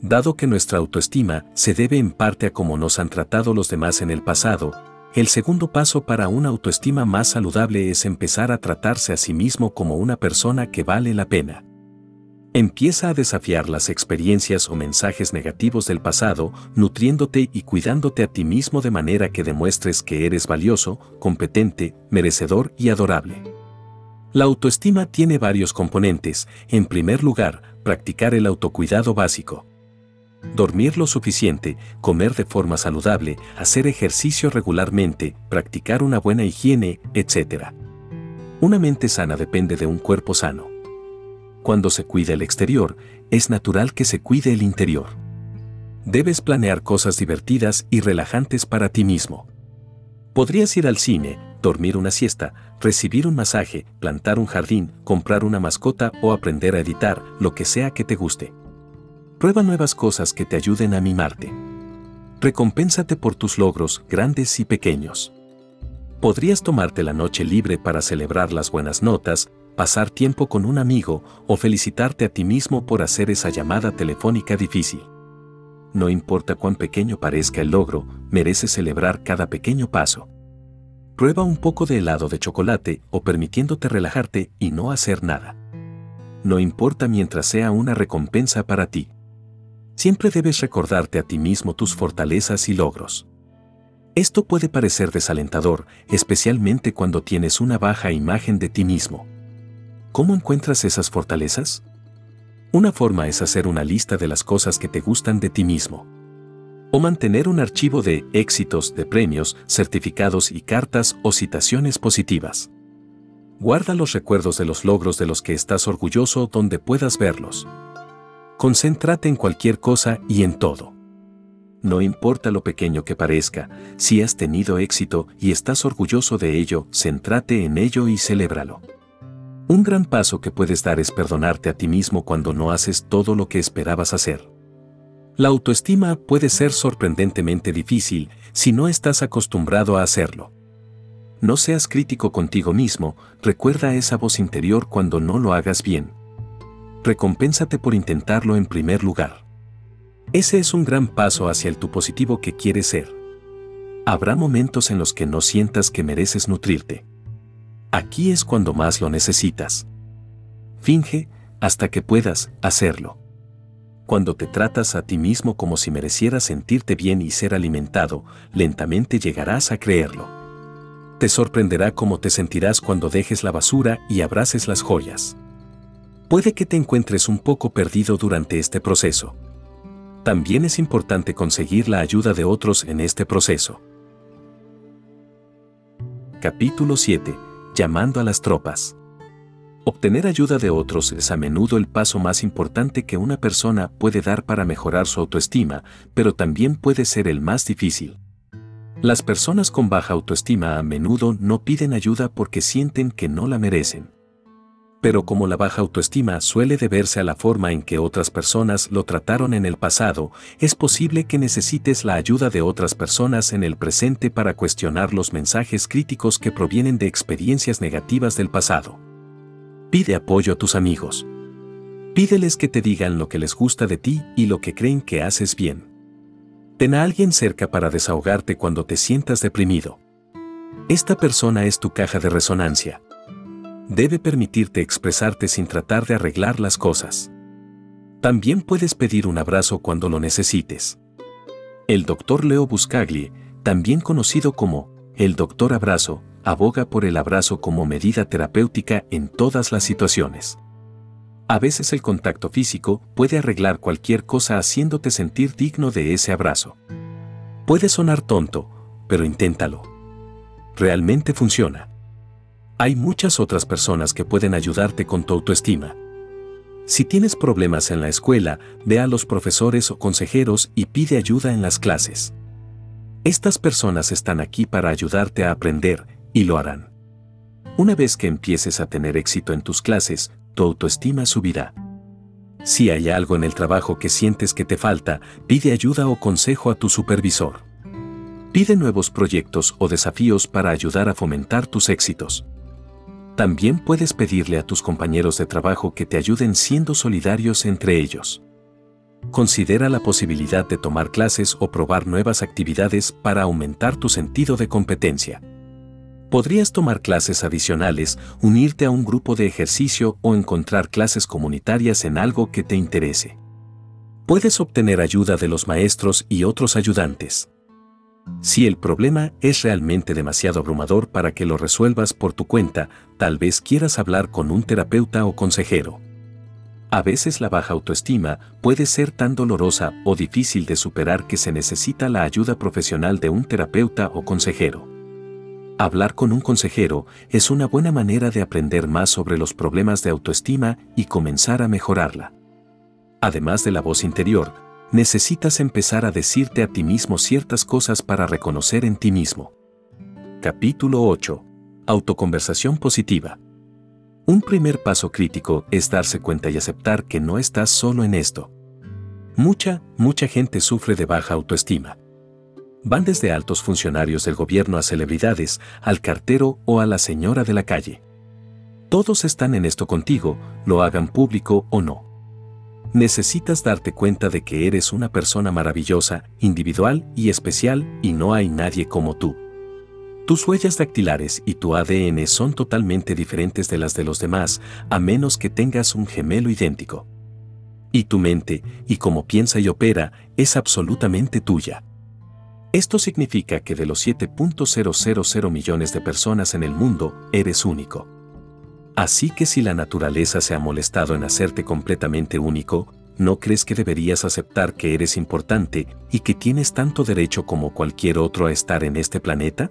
Dado que nuestra autoestima se debe en parte a cómo nos han tratado los demás en el pasado, el segundo paso para una autoestima más saludable es empezar a tratarse a sí mismo como una persona que vale la pena. Empieza a desafiar las experiencias o mensajes negativos del pasado, nutriéndote y cuidándote a ti mismo de manera que demuestres que eres valioso, competente, merecedor y adorable. La autoestima tiene varios componentes. En primer lugar, practicar el autocuidado básico. Dormir lo suficiente, comer de forma saludable, hacer ejercicio regularmente, practicar una buena higiene, etc. Una mente sana depende de un cuerpo sano. Cuando se cuida el exterior, es natural que se cuide el interior. Debes planear cosas divertidas y relajantes para ti mismo. Podrías ir al cine, dormir una siesta, recibir un masaje, plantar un jardín, comprar una mascota o aprender a editar, lo que sea que te guste. Prueba nuevas cosas que te ayuden a mimarte. Recompénsate por tus logros, grandes y pequeños. Podrías tomarte la noche libre para celebrar las buenas notas, pasar tiempo con un amigo o felicitarte a ti mismo por hacer esa llamada telefónica difícil. No importa cuán pequeño parezca el logro, mereces celebrar cada pequeño paso. Prueba un poco de helado de chocolate o permitiéndote relajarte y no hacer nada. No importa mientras sea una recompensa para ti. Siempre debes recordarte a ti mismo tus fortalezas y logros. Esto puede parecer desalentador, especialmente cuando tienes una baja imagen de ti mismo. ¿Cómo encuentras esas fortalezas? Una forma es hacer una lista de las cosas que te gustan de ti mismo. O mantener un archivo de éxitos, de premios, certificados y cartas o citaciones positivas. Guarda los recuerdos de los logros de los que estás orgulloso donde puedas verlos. Concéntrate en cualquier cosa y en todo. No importa lo pequeño que parezca, si has tenido éxito y estás orgulloso de ello, céntrate en ello y celébralo. Un gran paso que puedes dar es perdonarte a ti mismo cuando no haces todo lo que esperabas hacer. La autoestima puede ser sorprendentemente difícil si no estás acostumbrado a hacerlo. No seas crítico contigo mismo, recuerda esa voz interior cuando no lo hagas bien. Recompénsate por intentarlo en primer lugar. Ese es un gran paso hacia el tu positivo que quieres ser. Habrá momentos en los que no sientas que mereces nutrirte. Aquí es cuando más lo necesitas. Finge hasta que puedas hacerlo. Cuando te tratas a ti mismo como si merecieras sentirte bien y ser alimentado, lentamente llegarás a creerlo. Te sorprenderá cómo te sentirás cuando dejes la basura y abraces las joyas. Puede que te encuentres un poco perdido durante este proceso. También es importante conseguir la ayuda de otros en este proceso. Capítulo 7 llamando a las tropas. Obtener ayuda de otros es a menudo el paso más importante que una persona puede dar para mejorar su autoestima, pero también puede ser el más difícil. Las personas con baja autoestima a menudo no piden ayuda porque sienten que no la merecen pero como la baja autoestima suele deberse a la forma en que otras personas lo trataron en el pasado, es posible que necesites la ayuda de otras personas en el presente para cuestionar los mensajes críticos que provienen de experiencias negativas del pasado. Pide apoyo a tus amigos. Pídeles que te digan lo que les gusta de ti y lo que creen que haces bien. Ten a alguien cerca para desahogarte cuando te sientas deprimido. Esta persona es tu caja de resonancia debe permitirte expresarte sin tratar de arreglar las cosas. También puedes pedir un abrazo cuando lo necesites. El doctor Leo Buscaglie, también conocido como el doctor abrazo, aboga por el abrazo como medida terapéutica en todas las situaciones. A veces el contacto físico puede arreglar cualquier cosa haciéndote sentir digno de ese abrazo. Puede sonar tonto, pero inténtalo. Realmente funciona. Hay muchas otras personas que pueden ayudarte con tu autoestima. Si tienes problemas en la escuela, ve a los profesores o consejeros y pide ayuda en las clases. Estas personas están aquí para ayudarte a aprender, y lo harán. Una vez que empieces a tener éxito en tus clases, tu autoestima subirá. Si hay algo en el trabajo que sientes que te falta, pide ayuda o consejo a tu supervisor. Pide nuevos proyectos o desafíos para ayudar a fomentar tus éxitos. También puedes pedirle a tus compañeros de trabajo que te ayuden siendo solidarios entre ellos. Considera la posibilidad de tomar clases o probar nuevas actividades para aumentar tu sentido de competencia. Podrías tomar clases adicionales, unirte a un grupo de ejercicio o encontrar clases comunitarias en algo que te interese. Puedes obtener ayuda de los maestros y otros ayudantes. Si el problema es realmente demasiado abrumador para que lo resuelvas por tu cuenta, tal vez quieras hablar con un terapeuta o consejero. A veces la baja autoestima puede ser tan dolorosa o difícil de superar que se necesita la ayuda profesional de un terapeuta o consejero. Hablar con un consejero es una buena manera de aprender más sobre los problemas de autoestima y comenzar a mejorarla. Además de la voz interior, necesitas empezar a decirte a ti mismo ciertas cosas para reconocer en ti mismo. Capítulo 8. Autoconversación positiva. Un primer paso crítico es darse cuenta y aceptar que no estás solo en esto. Mucha, mucha gente sufre de baja autoestima. Van desde altos funcionarios del gobierno a celebridades, al cartero o a la señora de la calle. Todos están en esto contigo, lo hagan público o no necesitas darte cuenta de que eres una persona maravillosa, individual y especial y no hay nadie como tú. Tus huellas dactilares y tu ADN son totalmente diferentes de las de los demás, a menos que tengas un gemelo idéntico. Y tu mente, y cómo piensa y opera, es absolutamente tuya. Esto significa que de los 7.000 millones de personas en el mundo, eres único. Así que si la naturaleza se ha molestado en hacerte completamente único, ¿no crees que deberías aceptar que eres importante y que tienes tanto derecho como cualquier otro a estar en este planeta?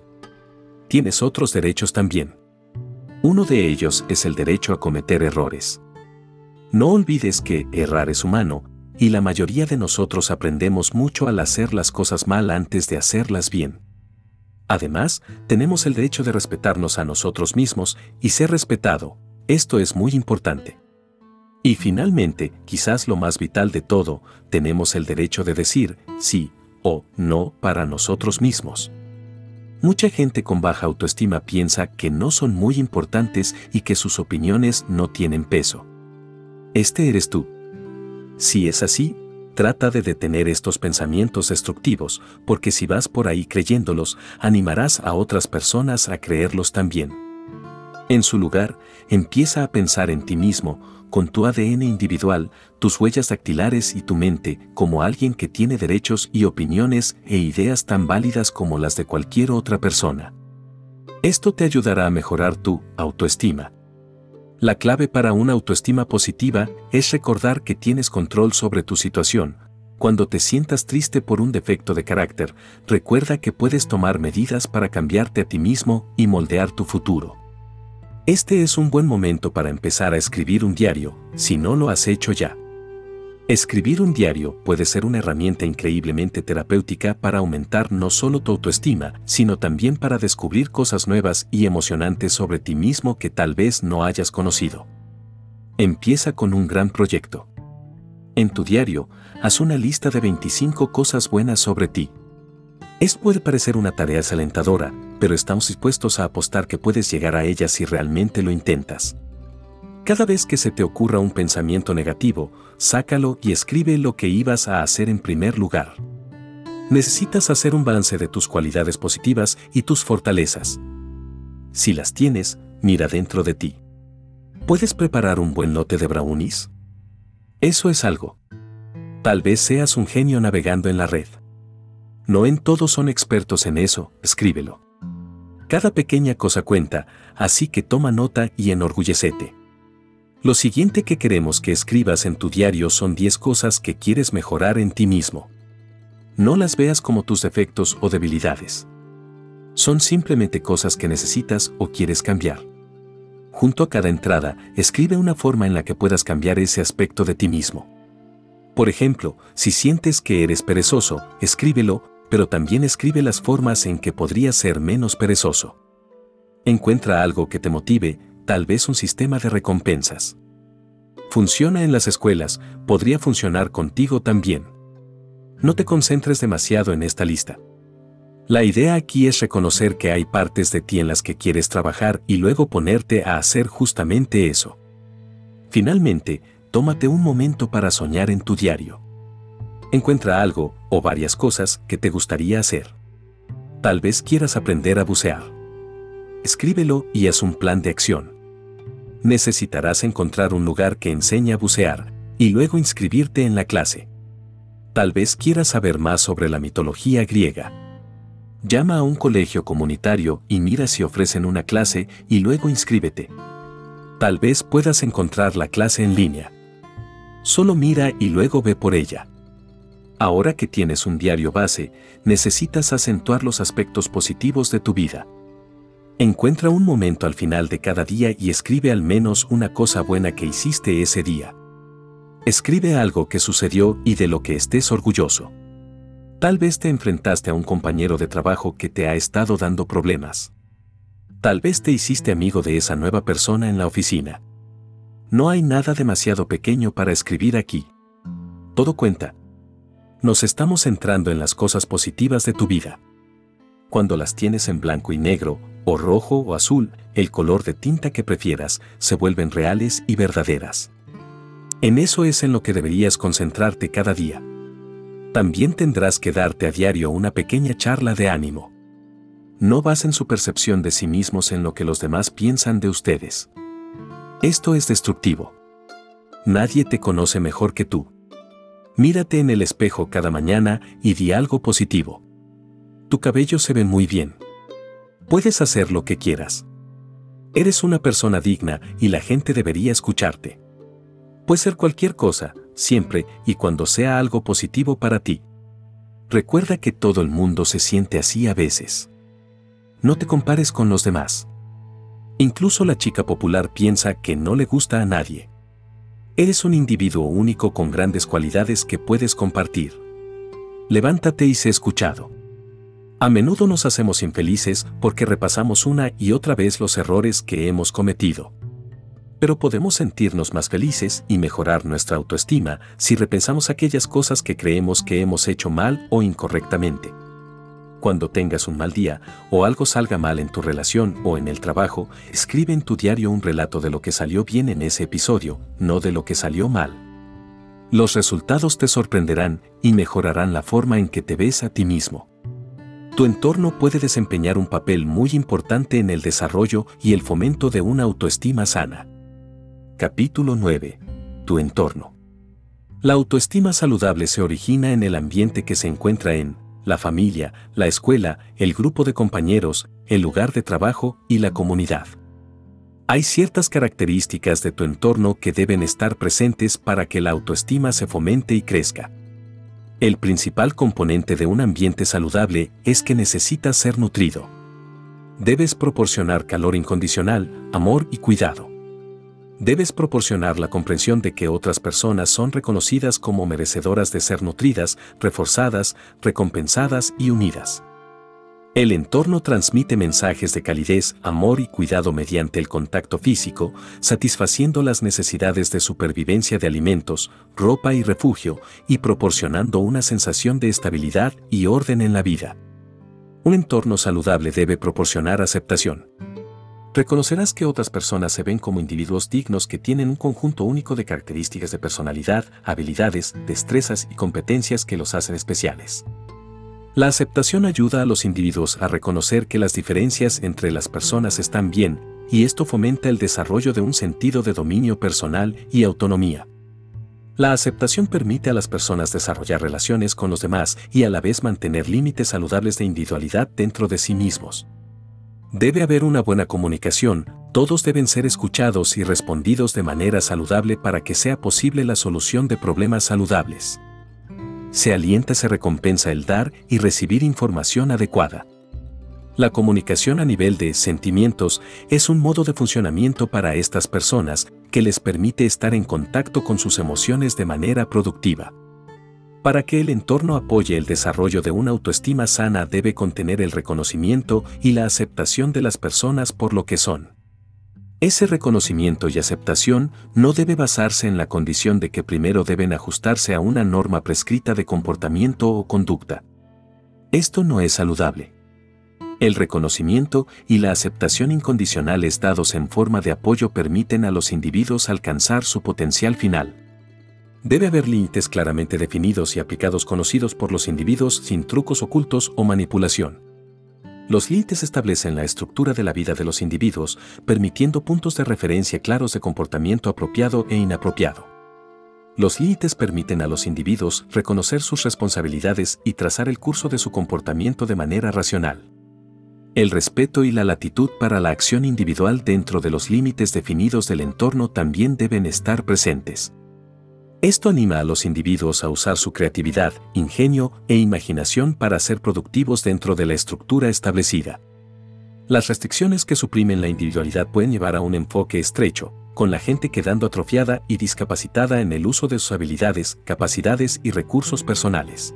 Tienes otros derechos también. Uno de ellos es el derecho a cometer errores. No olvides que errar es humano, y la mayoría de nosotros aprendemos mucho al hacer las cosas mal antes de hacerlas bien. Además, tenemos el derecho de respetarnos a nosotros mismos y ser respetado, esto es muy importante. Y finalmente, quizás lo más vital de todo, tenemos el derecho de decir sí o no para nosotros mismos. Mucha gente con baja autoestima piensa que no son muy importantes y que sus opiniones no tienen peso. Este eres tú. Si es así, trata de detener estos pensamientos destructivos, porque si vas por ahí creyéndolos, animarás a otras personas a creerlos también. En su lugar, empieza a pensar en ti mismo, con tu ADN individual, tus huellas dactilares y tu mente, como alguien que tiene derechos y opiniones e ideas tan válidas como las de cualquier otra persona. Esto te ayudará a mejorar tu autoestima. La clave para una autoestima positiva es recordar que tienes control sobre tu situación. Cuando te sientas triste por un defecto de carácter, recuerda que puedes tomar medidas para cambiarte a ti mismo y moldear tu futuro. Este es un buen momento para empezar a escribir un diario, si no lo has hecho ya. Escribir un diario puede ser una herramienta increíblemente terapéutica para aumentar no solo tu autoestima, sino también para descubrir cosas nuevas y emocionantes sobre ti mismo que tal vez no hayas conocido. Empieza con un gran proyecto. En tu diario, haz una lista de 25 cosas buenas sobre ti. Esto puede parecer una tarea desalentadora, pero estamos dispuestos a apostar que puedes llegar a ella si realmente lo intentas. Cada vez que se te ocurra un pensamiento negativo, sácalo y escribe lo que ibas a hacer en primer lugar. Necesitas hacer un balance de tus cualidades positivas y tus fortalezas. Si las tienes, mira dentro de ti. ¿Puedes preparar un buen lote de brownies? Eso es algo. Tal vez seas un genio navegando en la red. No en todos son expertos en eso, escríbelo. Cada pequeña cosa cuenta, así que toma nota y enorgullecete. Lo siguiente que queremos que escribas en tu diario son 10 cosas que quieres mejorar en ti mismo. No las veas como tus defectos o debilidades. Son simplemente cosas que necesitas o quieres cambiar. Junto a cada entrada, escribe una forma en la que puedas cambiar ese aspecto de ti mismo. Por ejemplo, si sientes que eres perezoso, escríbelo, pero también escribe las formas en que podrías ser menos perezoso. Encuentra algo que te motive, tal vez un sistema de recompensas. Funciona en las escuelas, podría funcionar contigo también. No te concentres demasiado en esta lista. La idea aquí es reconocer que hay partes de ti en las que quieres trabajar y luego ponerte a hacer justamente eso. Finalmente, tómate un momento para soñar en tu diario. Encuentra algo, o varias cosas, que te gustaría hacer. Tal vez quieras aprender a bucear. Escríbelo y haz un plan de acción necesitarás encontrar un lugar que enseñe a bucear, y luego inscribirte en la clase. Tal vez quieras saber más sobre la mitología griega. Llama a un colegio comunitario y mira si ofrecen una clase y luego inscríbete. Tal vez puedas encontrar la clase en línea. Solo mira y luego ve por ella. Ahora que tienes un diario base, necesitas acentuar los aspectos positivos de tu vida. Encuentra un momento al final de cada día y escribe al menos una cosa buena que hiciste ese día. Escribe algo que sucedió y de lo que estés orgulloso. Tal vez te enfrentaste a un compañero de trabajo que te ha estado dando problemas. Tal vez te hiciste amigo de esa nueva persona en la oficina. No hay nada demasiado pequeño para escribir aquí. Todo cuenta. Nos estamos centrando en las cosas positivas de tu vida. Cuando las tienes en blanco y negro, o rojo o azul, el color de tinta que prefieras, se vuelven reales y verdaderas. En eso es en lo que deberías concentrarte cada día. También tendrás que darte a diario una pequeña charla de ánimo. no basen su percepción de sí mismos en lo que los demás piensan de ustedes. Esto es destructivo. Nadie te conoce mejor que tú. Mírate en el espejo cada mañana y di algo positivo. Tu cabello se ve muy bien. Puedes hacer lo que quieras. Eres una persona digna y la gente debería escucharte. Puede ser cualquier cosa, siempre y cuando sea algo positivo para ti. Recuerda que todo el mundo se siente así a veces. No te compares con los demás. Incluso la chica popular piensa que no le gusta a nadie. Eres un individuo único con grandes cualidades que puedes compartir. Levántate y sé escuchado. A menudo nos hacemos infelices porque repasamos una y otra vez los errores que hemos cometido. Pero podemos sentirnos más felices y mejorar nuestra autoestima si repensamos aquellas cosas que creemos que hemos hecho mal o incorrectamente cuando tengas un mal día o algo salga mal en tu relación o en el trabajo, escribe en tu diario un relato de lo que salió bien en ese episodio, no de lo que salió mal. Los resultados te sorprenderán y mejorarán la forma en que te ves a ti mismo. Tu entorno puede desempeñar un papel muy importante en el desarrollo y el fomento de una autoestima sana. Capítulo 9. Tu entorno. La autoestima saludable se origina en el ambiente que se encuentra en la familia, la escuela, el grupo de compañeros, el lugar de trabajo y la comunidad. Hay ciertas características de tu entorno que deben estar presentes para que la autoestima se fomente y crezca. El principal componente de un ambiente saludable es que necesita ser nutrido. Debes proporcionar calor incondicional, amor y cuidado debes proporcionar la comprensión de que otras personas son reconocidas como merecedoras de ser nutridas, reforzadas, recompensadas y unidas. El entorno transmite mensajes de calidez, amor y cuidado mediante el contacto físico, satisfaciendo las necesidades de supervivencia de alimentos, ropa y refugio, y proporcionando una sensación de estabilidad y orden en la vida. Un entorno saludable debe proporcionar aceptación reconocerás que otras personas se ven como individuos dignos que tienen un conjunto único de características de personalidad, habilidades, destrezas y competencias que los hacen especiales. La aceptación ayuda a los individuos a reconocer que las diferencias entre las personas están bien, y esto fomenta el desarrollo de un sentido de dominio personal y autonomía. La aceptación permite a las personas desarrollar relaciones con los demás y a la vez mantener límites saludables de individualidad dentro de sí mismos. Debe haber una buena comunicación, todos deben ser escuchados y respondidos de manera saludable para que sea posible la solución de problemas saludables. Se alienta, se recompensa el dar y recibir información adecuada. La comunicación a nivel de sentimientos es un modo de funcionamiento para estas personas que les permite estar en contacto con sus emociones de manera productiva. Para que el entorno apoye el desarrollo de una autoestima sana debe contener el reconocimiento y la aceptación de las personas por lo que son. Ese reconocimiento y aceptación no debe basarse en la condición de que primero deben ajustarse a una norma prescrita de comportamiento o conducta. Esto no es saludable. El reconocimiento y la aceptación incondicionales dados en forma de apoyo permiten a los individuos alcanzar su potencial final. Debe haber límites claramente definidos y aplicados conocidos por los individuos sin trucos ocultos o manipulación. Los límites establecen la estructura de la vida de los individuos, permitiendo puntos de referencia claros de comportamiento apropiado e inapropiado. Los límites permiten a los individuos reconocer sus responsabilidades y trazar el curso de su comportamiento de manera racional. El respeto y la latitud para la acción individual dentro de los límites definidos del entorno también deben estar presentes. Esto anima a los individuos a usar su creatividad, ingenio e imaginación para ser productivos dentro de la estructura establecida. Las restricciones que suprimen la individualidad pueden llevar a un enfoque estrecho, con la gente quedando atrofiada y discapacitada en el uso de sus habilidades, capacidades y recursos personales.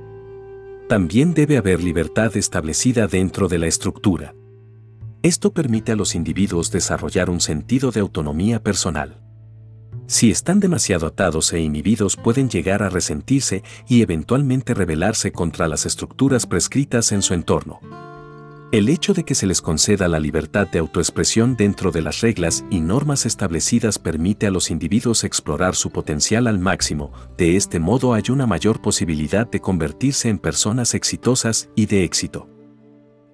También debe haber libertad establecida dentro de la estructura. Esto permite a los individuos desarrollar un sentido de autonomía personal. Si están demasiado atados e inhibidos pueden llegar a resentirse y eventualmente rebelarse contra las estructuras prescritas en su entorno. El hecho de que se les conceda la libertad de autoexpresión dentro de las reglas y normas establecidas permite a los individuos explorar su potencial al máximo, de este modo hay una mayor posibilidad de convertirse en personas exitosas y de éxito.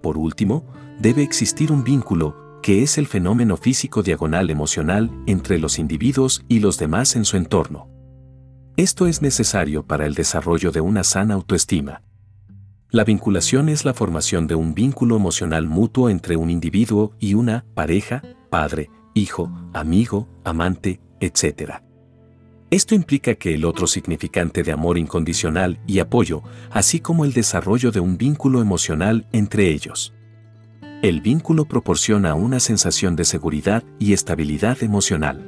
por último, debe existir un vínculo, que es el fenómeno físico diagonal emocional entre los individuos y los demás en su entorno. Esto es necesario para el desarrollo de una sana autoestima. La vinculación es la formación de un vínculo emocional mutuo entre un individuo y una pareja, padre, hijo, amigo, amante, etc. Esto implica que el otro significante de amor incondicional y apoyo, así como el desarrollo de un vínculo emocional entre ellos. El vínculo proporciona una sensación de seguridad y estabilidad emocional.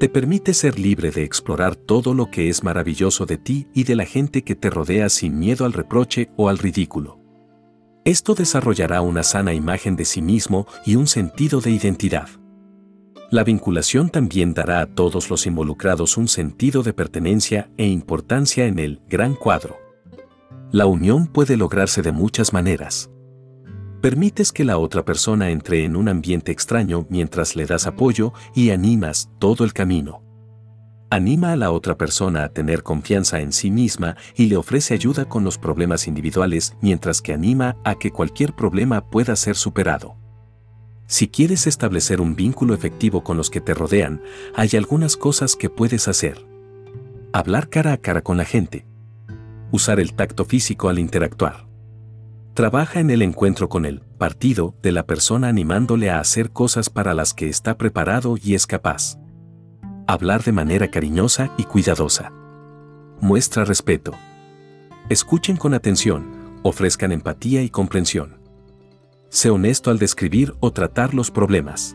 Te permite ser libre de explorar todo lo que es maravilloso de ti y de la gente que te rodea sin miedo al reproche o al ridículo. Esto desarrollará una sana imagen de sí mismo y un sentido de identidad. La vinculación también dará a todos los involucrados un sentido de pertenencia e importancia en el gran cuadro. La unión puede lograrse de muchas maneras. Permites que la otra persona entre en un ambiente extraño mientras le das apoyo y animas todo el camino. Anima a la otra persona a tener confianza en sí misma y le ofrece ayuda con los problemas individuales mientras que anima a que cualquier problema pueda ser superado. Si quieres establecer un vínculo efectivo con los que te rodean, hay algunas cosas que puedes hacer. Hablar cara a cara con la gente. Usar el tacto físico al interactuar. Trabaja en el encuentro con el partido de la persona animándole a hacer cosas para las que está preparado y es capaz. Hablar de manera cariñosa y cuidadosa. Muestra respeto. Escuchen con atención, ofrezcan empatía y comprensión. Sé honesto al describir o tratar los problemas.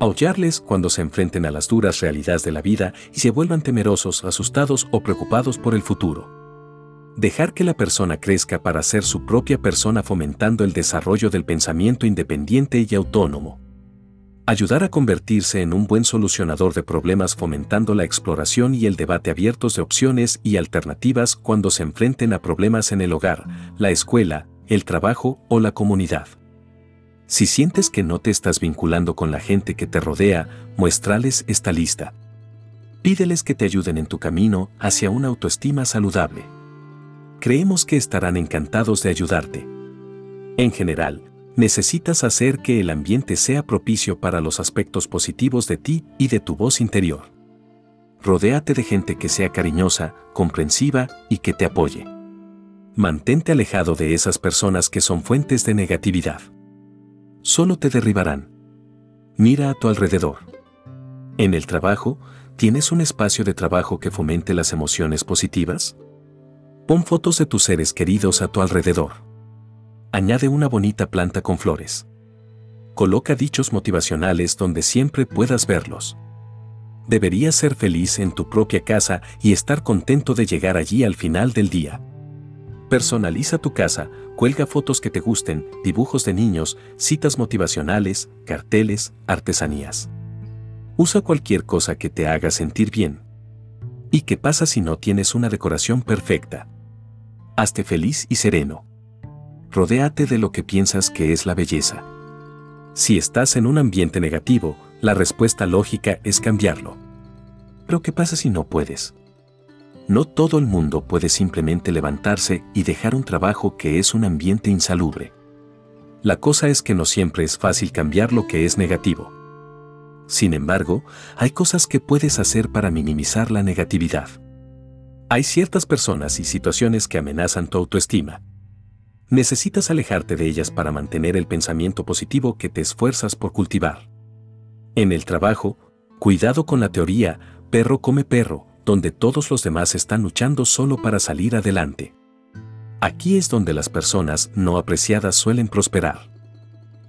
Aullarles cuando se enfrenten a las duras realidades de la vida y se vuelvan temerosos, asustados o preocupados por el futuro. Dejar que la persona crezca para ser su propia persona fomentando el desarrollo del pensamiento independiente y autónomo. Ayudar a convertirse en un buen solucionador de problemas fomentando la exploración y el debate abiertos de opciones y alternativas cuando se enfrenten a problemas en el hogar, la escuela, el trabajo o la comunidad. Si sientes que no te estás vinculando con la gente que te rodea, muéstrales esta lista. Pídeles que te ayuden en tu camino hacia una autoestima saludable. Creemos que estarán encantados de ayudarte. En general, necesitas hacer que el ambiente sea propicio para los aspectos positivos de ti y de tu voz interior. Rodéate de gente que sea cariñosa, comprensiva y que te apoye mantente alejado de esas personas que son fuentes de negatividad. Solo te derribarán. Mira a tu alrededor. En el trabajo, ¿tienes un espacio de trabajo que fomente las emociones positivas? Pon fotos de tus seres queridos a tu alrededor. Añade una bonita planta con flores. Coloca dichos motivacionales donde siempre puedas verlos. Deberías ser feliz en tu propia casa y estar contento de llegar allí al final del día. Personaliza tu casa, cuelga fotos que te gusten, dibujos de niños, citas motivacionales, carteles, artesanías. Usa cualquier cosa que te haga sentir bien. ¿Y qué pasa si no tienes una decoración perfecta? Hazte feliz y sereno. Rodéate de lo que piensas que es la belleza. Si estás en un ambiente negativo, la respuesta lógica es cambiarlo. Pero ¿qué pasa si no puedes? No todo el mundo puede simplemente levantarse y dejar un trabajo que es un ambiente insalubre. La cosa es que no siempre es fácil cambiar lo que es negativo. Sin embargo, hay cosas que puedes hacer para minimizar la negatividad. Hay ciertas personas y situaciones que amenazan tu autoestima. Necesitas alejarte de ellas para mantener el pensamiento positivo que te esfuerzas por cultivar. En el trabajo, cuidado con la teoría, perro come perro, donde todos los demás están luchando solo para salir adelante. Aquí es donde las personas no apreciadas suelen prosperar.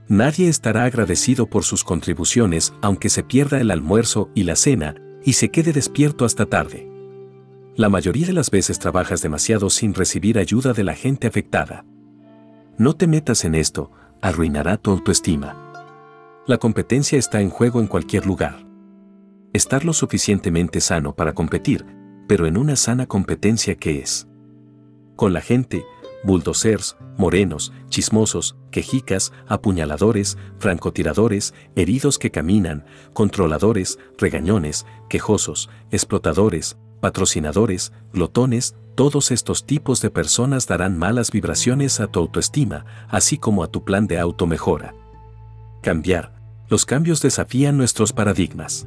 Nadie estará agradecido por sus contribuciones aunque se pierda el almuerzo y la cena y se quede despierto hasta tarde. La mayoría de las veces trabajas demasiado sin recibir ayuda de la gente afectada. No te metas en esto, arruinará tu autoestima. La competencia está en juego en cualquier lugar estar lo suficientemente sano para competir, pero en una sana competencia que es. Con la gente, bulldozers, morenos, chismosos, quejicas, apuñaladores, francotiradores, heridos que caminan, controladores, regañones, quejosos, explotadores, patrocinadores, glotones, todos estos tipos de personas darán malas vibraciones a tu autoestima, así como a tu plan de automejora. Cambiar. Los cambios desafían nuestros paradigmas.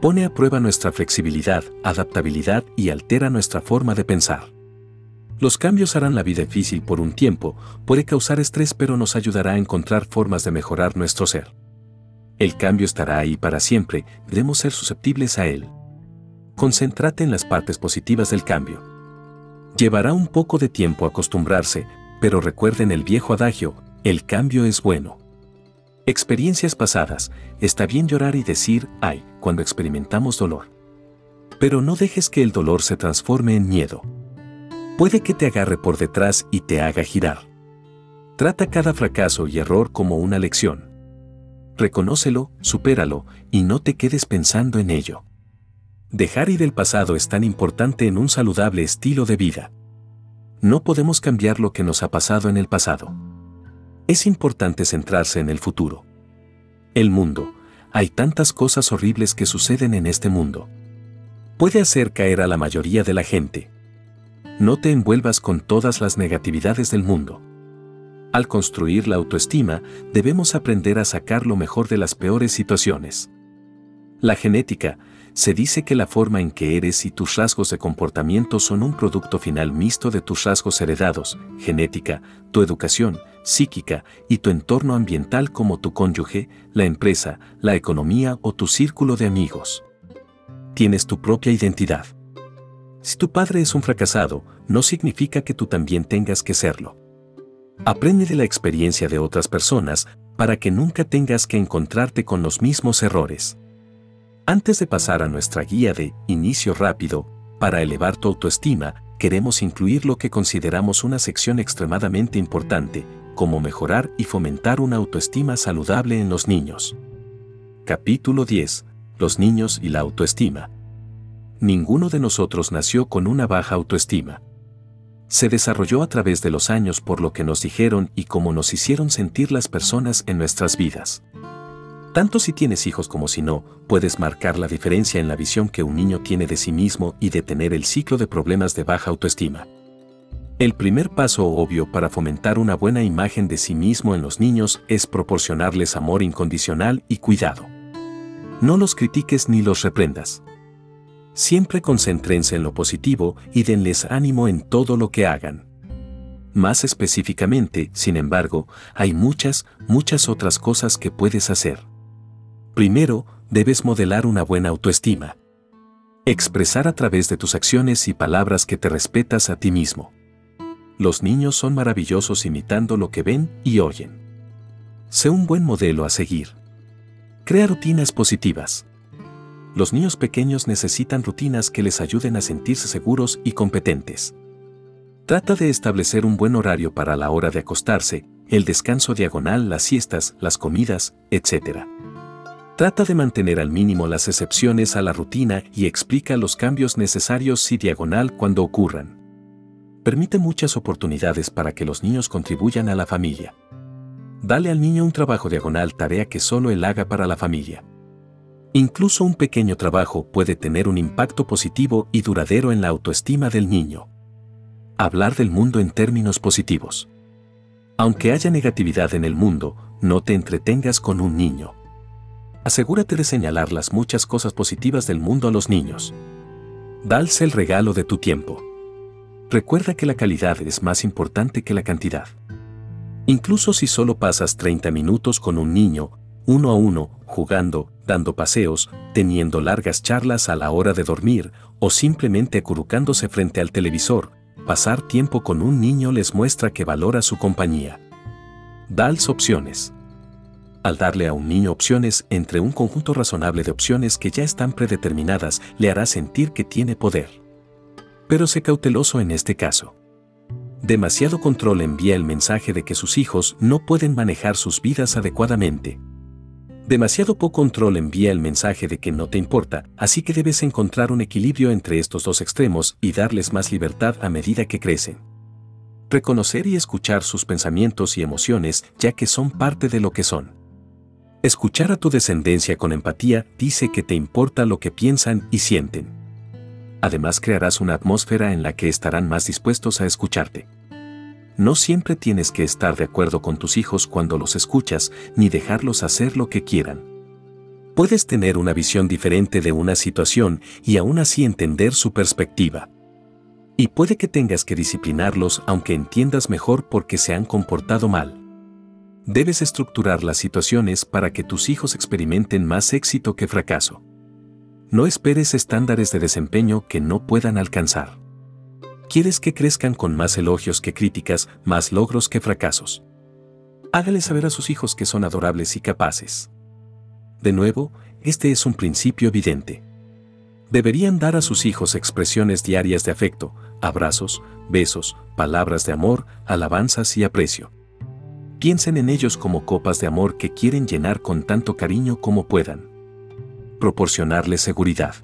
Pone a prueba nuestra flexibilidad, adaptabilidad y altera nuestra forma de pensar. Los cambios harán la vida difícil por un tiempo, puede causar estrés pero nos ayudará a encontrar formas de mejorar nuestro ser. El cambio estará ahí para siempre, debemos ser susceptibles a él. Concéntrate en las partes positivas del cambio. Llevará un poco de tiempo acostumbrarse, pero recuerden el viejo adagio, el cambio es bueno. Experiencias pasadas, está bien llorar y decir, ay, cuando experimentamos dolor. Pero no dejes que el dolor se transforme en miedo. Puede que te agarre por detrás y te haga girar. Trata cada fracaso y error como una lección. Reconócelo, supéralo y no te quedes pensando en ello. Dejar ir el pasado es tan importante en un saludable estilo de vida. No podemos cambiar lo que nos ha pasado en el pasado. Es importante centrarse en el futuro. El mundo. Hay tantas cosas horribles que suceden en este mundo. Puede hacer caer a la mayoría de la gente. No te envuelvas con todas las negatividades del mundo. Al construir la autoestima, debemos aprender a sacar lo mejor de las peores situaciones. La genética, se dice que la forma en que eres y tus rasgos de comportamiento son un producto final mixto de tus rasgos heredados, genética, tu educación, psíquica y tu entorno ambiental como tu cónyuge, la empresa, la economía o tu círculo de amigos. Tienes tu propia identidad. Si tu padre es un fracasado, no significa que tú también tengas que serlo. Aprende de la experiencia de otras personas para que nunca tengas que encontrarte con los mismos errores. Antes de pasar a nuestra guía de inicio rápido, para elevar tu autoestima, queremos incluir lo que consideramos una sección extremadamente importante, como mejorar y fomentar una autoestima saludable en los niños. Capítulo 10. Los niños y la autoestima. Ninguno de nosotros nació con una baja autoestima. Se desarrolló a través de los años por lo que nos dijeron y cómo nos hicieron sentir las personas en nuestras vidas. Tanto si tienes hijos como si no, puedes marcar la diferencia en la visión que un niño tiene de sí mismo y detener el ciclo de problemas de baja autoestima. El primer paso obvio para fomentar una buena imagen de sí mismo en los niños es proporcionarles amor incondicional y cuidado. No los critiques ni los reprendas. Siempre concéntrense en lo positivo y denles ánimo en todo lo que hagan. Más específicamente, sin embargo, hay muchas, muchas otras cosas que puedes hacer. Primero, debes modelar una buena autoestima. Expresar a través de tus acciones y palabras que te respetas a ti mismo. Los niños son maravillosos imitando lo que ven y oyen. Sé un buen modelo a seguir. Crea rutinas positivas. Los niños pequeños necesitan rutinas que les ayuden a sentirse seguros y competentes. Trata de establecer un buen horario para la hora de acostarse, el descanso diagonal, las siestas, las comidas, etc. Trata de mantener al mínimo las excepciones a la rutina y explica los cambios necesarios si diagonal cuando ocurran. Permite muchas oportunidades para que los niños contribuyan a la familia. Dale al niño un trabajo diagonal tarea que solo él haga para la familia. Incluso un pequeño trabajo puede tener un impacto positivo y duradero en la autoestima del niño. Hablar del mundo en términos positivos. Aunque haya negatividad en el mundo, no te entretengas con un niño asegúrate de señalar las muchas cosas positivas del mundo a los niños. Dalse el regalo de tu tiempo. Recuerda que la calidad es más importante que la cantidad. Incluso si solo pasas 30 minutos con un niño, uno a uno, jugando, dando paseos, teniendo largas charlas a la hora de dormir o simplemente acurrucándose frente al televisor, pasar tiempo con un niño les muestra que valora su compañía. Dals opciones al darle a un niño opciones entre un conjunto razonable de opciones que ya están predeterminadas, le hará sentir que tiene poder. Pero sé cauteloso en este caso. Demasiado control envía el mensaje de que sus hijos no pueden manejar sus vidas adecuadamente. Demasiado poco control envía el mensaje de que no te importa, así que debes encontrar un equilibrio entre estos dos extremos y darles más libertad a medida que crecen. Reconocer y escuchar sus pensamientos y emociones ya que son parte de lo que son. Escuchar a tu descendencia con empatía dice que te importa lo que piensan y sienten. Además crearás una atmósfera en la que estarán más dispuestos a escucharte. No siempre tienes que estar de acuerdo con tus hijos cuando los escuchas, ni dejarlos hacer lo que quieran. Puedes tener una visión diferente de una situación y aún así entender su perspectiva. Y puede que tengas que disciplinarlos aunque entiendas mejor por qué se han comportado mal. Debes estructurar las situaciones para que tus hijos experimenten más éxito que fracaso. No esperes estándares de desempeño que no puedan alcanzar. Quieres que crezcan con más elogios que críticas, más logros que fracasos. Hágale saber a sus hijos que son adorables y capaces. De nuevo, este es un principio evidente. Deberían dar a sus hijos expresiones diarias de afecto, abrazos, besos, palabras de amor, alabanzas y aprecio. Piensen en ellos como copas de amor que quieren llenar con tanto cariño como puedan. Proporcionarles seguridad.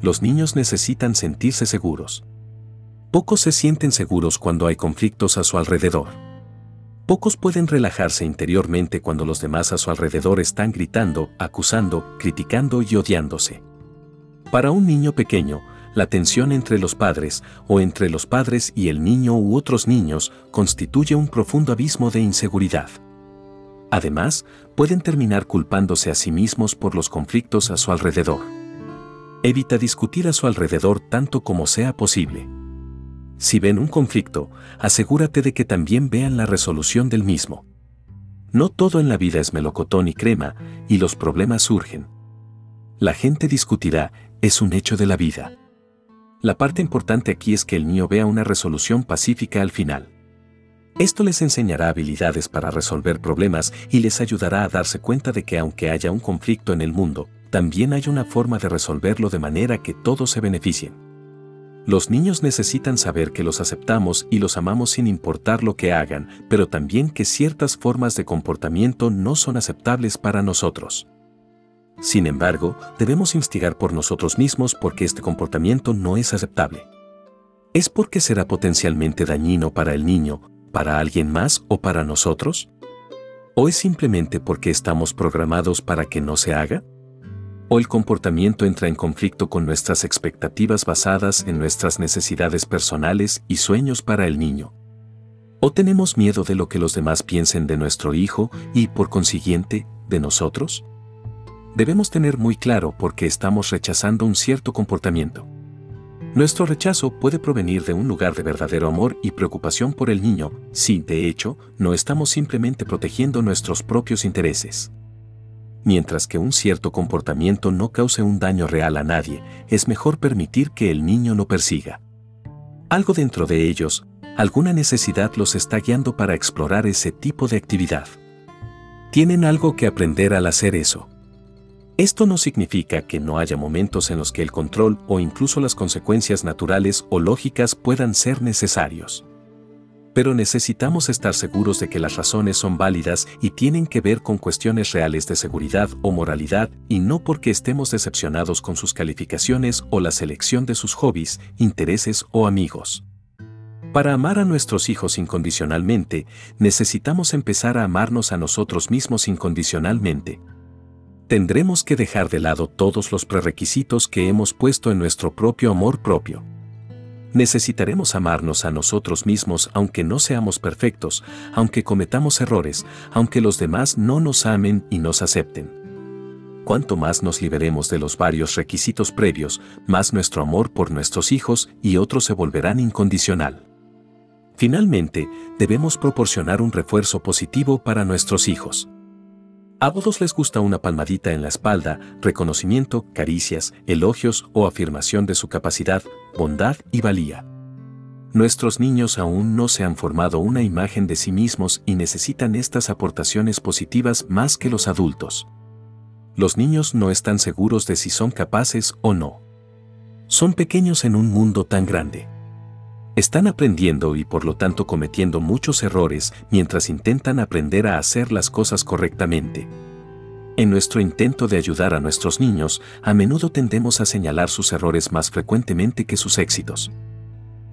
Los niños necesitan sentirse seguros. Pocos se sienten seguros cuando hay conflictos a su alrededor. Pocos pueden relajarse interiormente cuando los demás a su alrededor están gritando, acusando, criticando y odiándose. Para un niño pequeño, la tensión entre los padres o entre los padres y el niño u otros niños constituye un profundo abismo de inseguridad. Además, pueden terminar culpándose a sí mismos por los conflictos a su alrededor. Evita discutir a su alrededor tanto como sea posible. Si ven un conflicto, asegúrate de que también vean la resolución del mismo. No todo en la vida es melocotón y crema, y los problemas surgen. La gente discutirá, es un hecho de la vida. La parte importante aquí es que el niño vea una resolución pacífica al final. Esto les enseñará habilidades para resolver problemas y les ayudará a darse cuenta de que aunque haya un conflicto en el mundo, también hay una forma de resolverlo de manera que todos se beneficien. Los niños necesitan saber que los aceptamos y los amamos sin importar lo que hagan, pero también que ciertas formas de comportamiento no son aceptables para nosotros. Sin embargo, debemos instigar por nosotros mismos porque este comportamiento no es aceptable. ¿Es porque será potencialmente dañino para el niño, para alguien más o para nosotros? ¿O es simplemente porque estamos programados para que no se haga? o el comportamiento entra en conflicto con nuestras expectativas basadas en nuestras necesidades personales y sueños para el niño. O tenemos miedo de lo que los demás piensen de nuestro hijo y, por consiguiente, de nosotros. Debemos tener muy claro por qué estamos rechazando un cierto comportamiento. Nuestro rechazo puede provenir de un lugar de verdadero amor y preocupación por el niño, si, de hecho, no estamos simplemente protegiendo nuestros propios intereses mientras que un cierto comportamiento no cause un daño real a nadie, es mejor permitir que el niño lo persiga. Algo dentro de ellos, alguna necesidad los está guiando para explorar ese tipo de actividad. Tienen algo que aprender al hacer eso. Esto no significa que no haya momentos en los que el control o incluso las consecuencias naturales o lógicas puedan ser necesarios pero necesitamos estar seguros de que las razones son válidas y tienen que ver con cuestiones reales de seguridad o moralidad y no porque estemos decepcionados con sus calificaciones o la selección de sus hobbies, intereses o amigos. Para amar a nuestros hijos incondicionalmente, necesitamos empezar a amarnos a nosotros mismos incondicionalmente. Tendremos que dejar de lado todos los prerequisitos que hemos puesto en nuestro propio amor propio necesitaremos amarnos a nosotros mismos aunque no seamos perfectos, aunque cometamos errores, aunque los demás no nos amen y nos acepten. Cuanto más nos liberemos de los varios requisitos previos, más nuestro amor por nuestros hijos y otros se volverán incondicional. Finalmente, debemos proporcionar un refuerzo positivo para nuestros hijos. A todos les gusta una palmadita en la espalda, reconocimiento, caricias, elogios o afirmación de su capacidad, bondad y valía. Nuestros niños aún no se han formado una imagen de sí mismos y necesitan estas aportaciones positivas más que los adultos. Los niños no están seguros de si son capaces o no. Son pequeños en un mundo tan grande. Están aprendiendo y por lo tanto cometiendo muchos errores mientras intentan aprender a hacer las cosas correctamente. En nuestro intento de ayudar a nuestros niños, a menudo tendemos a señalar sus errores más frecuentemente que sus éxitos.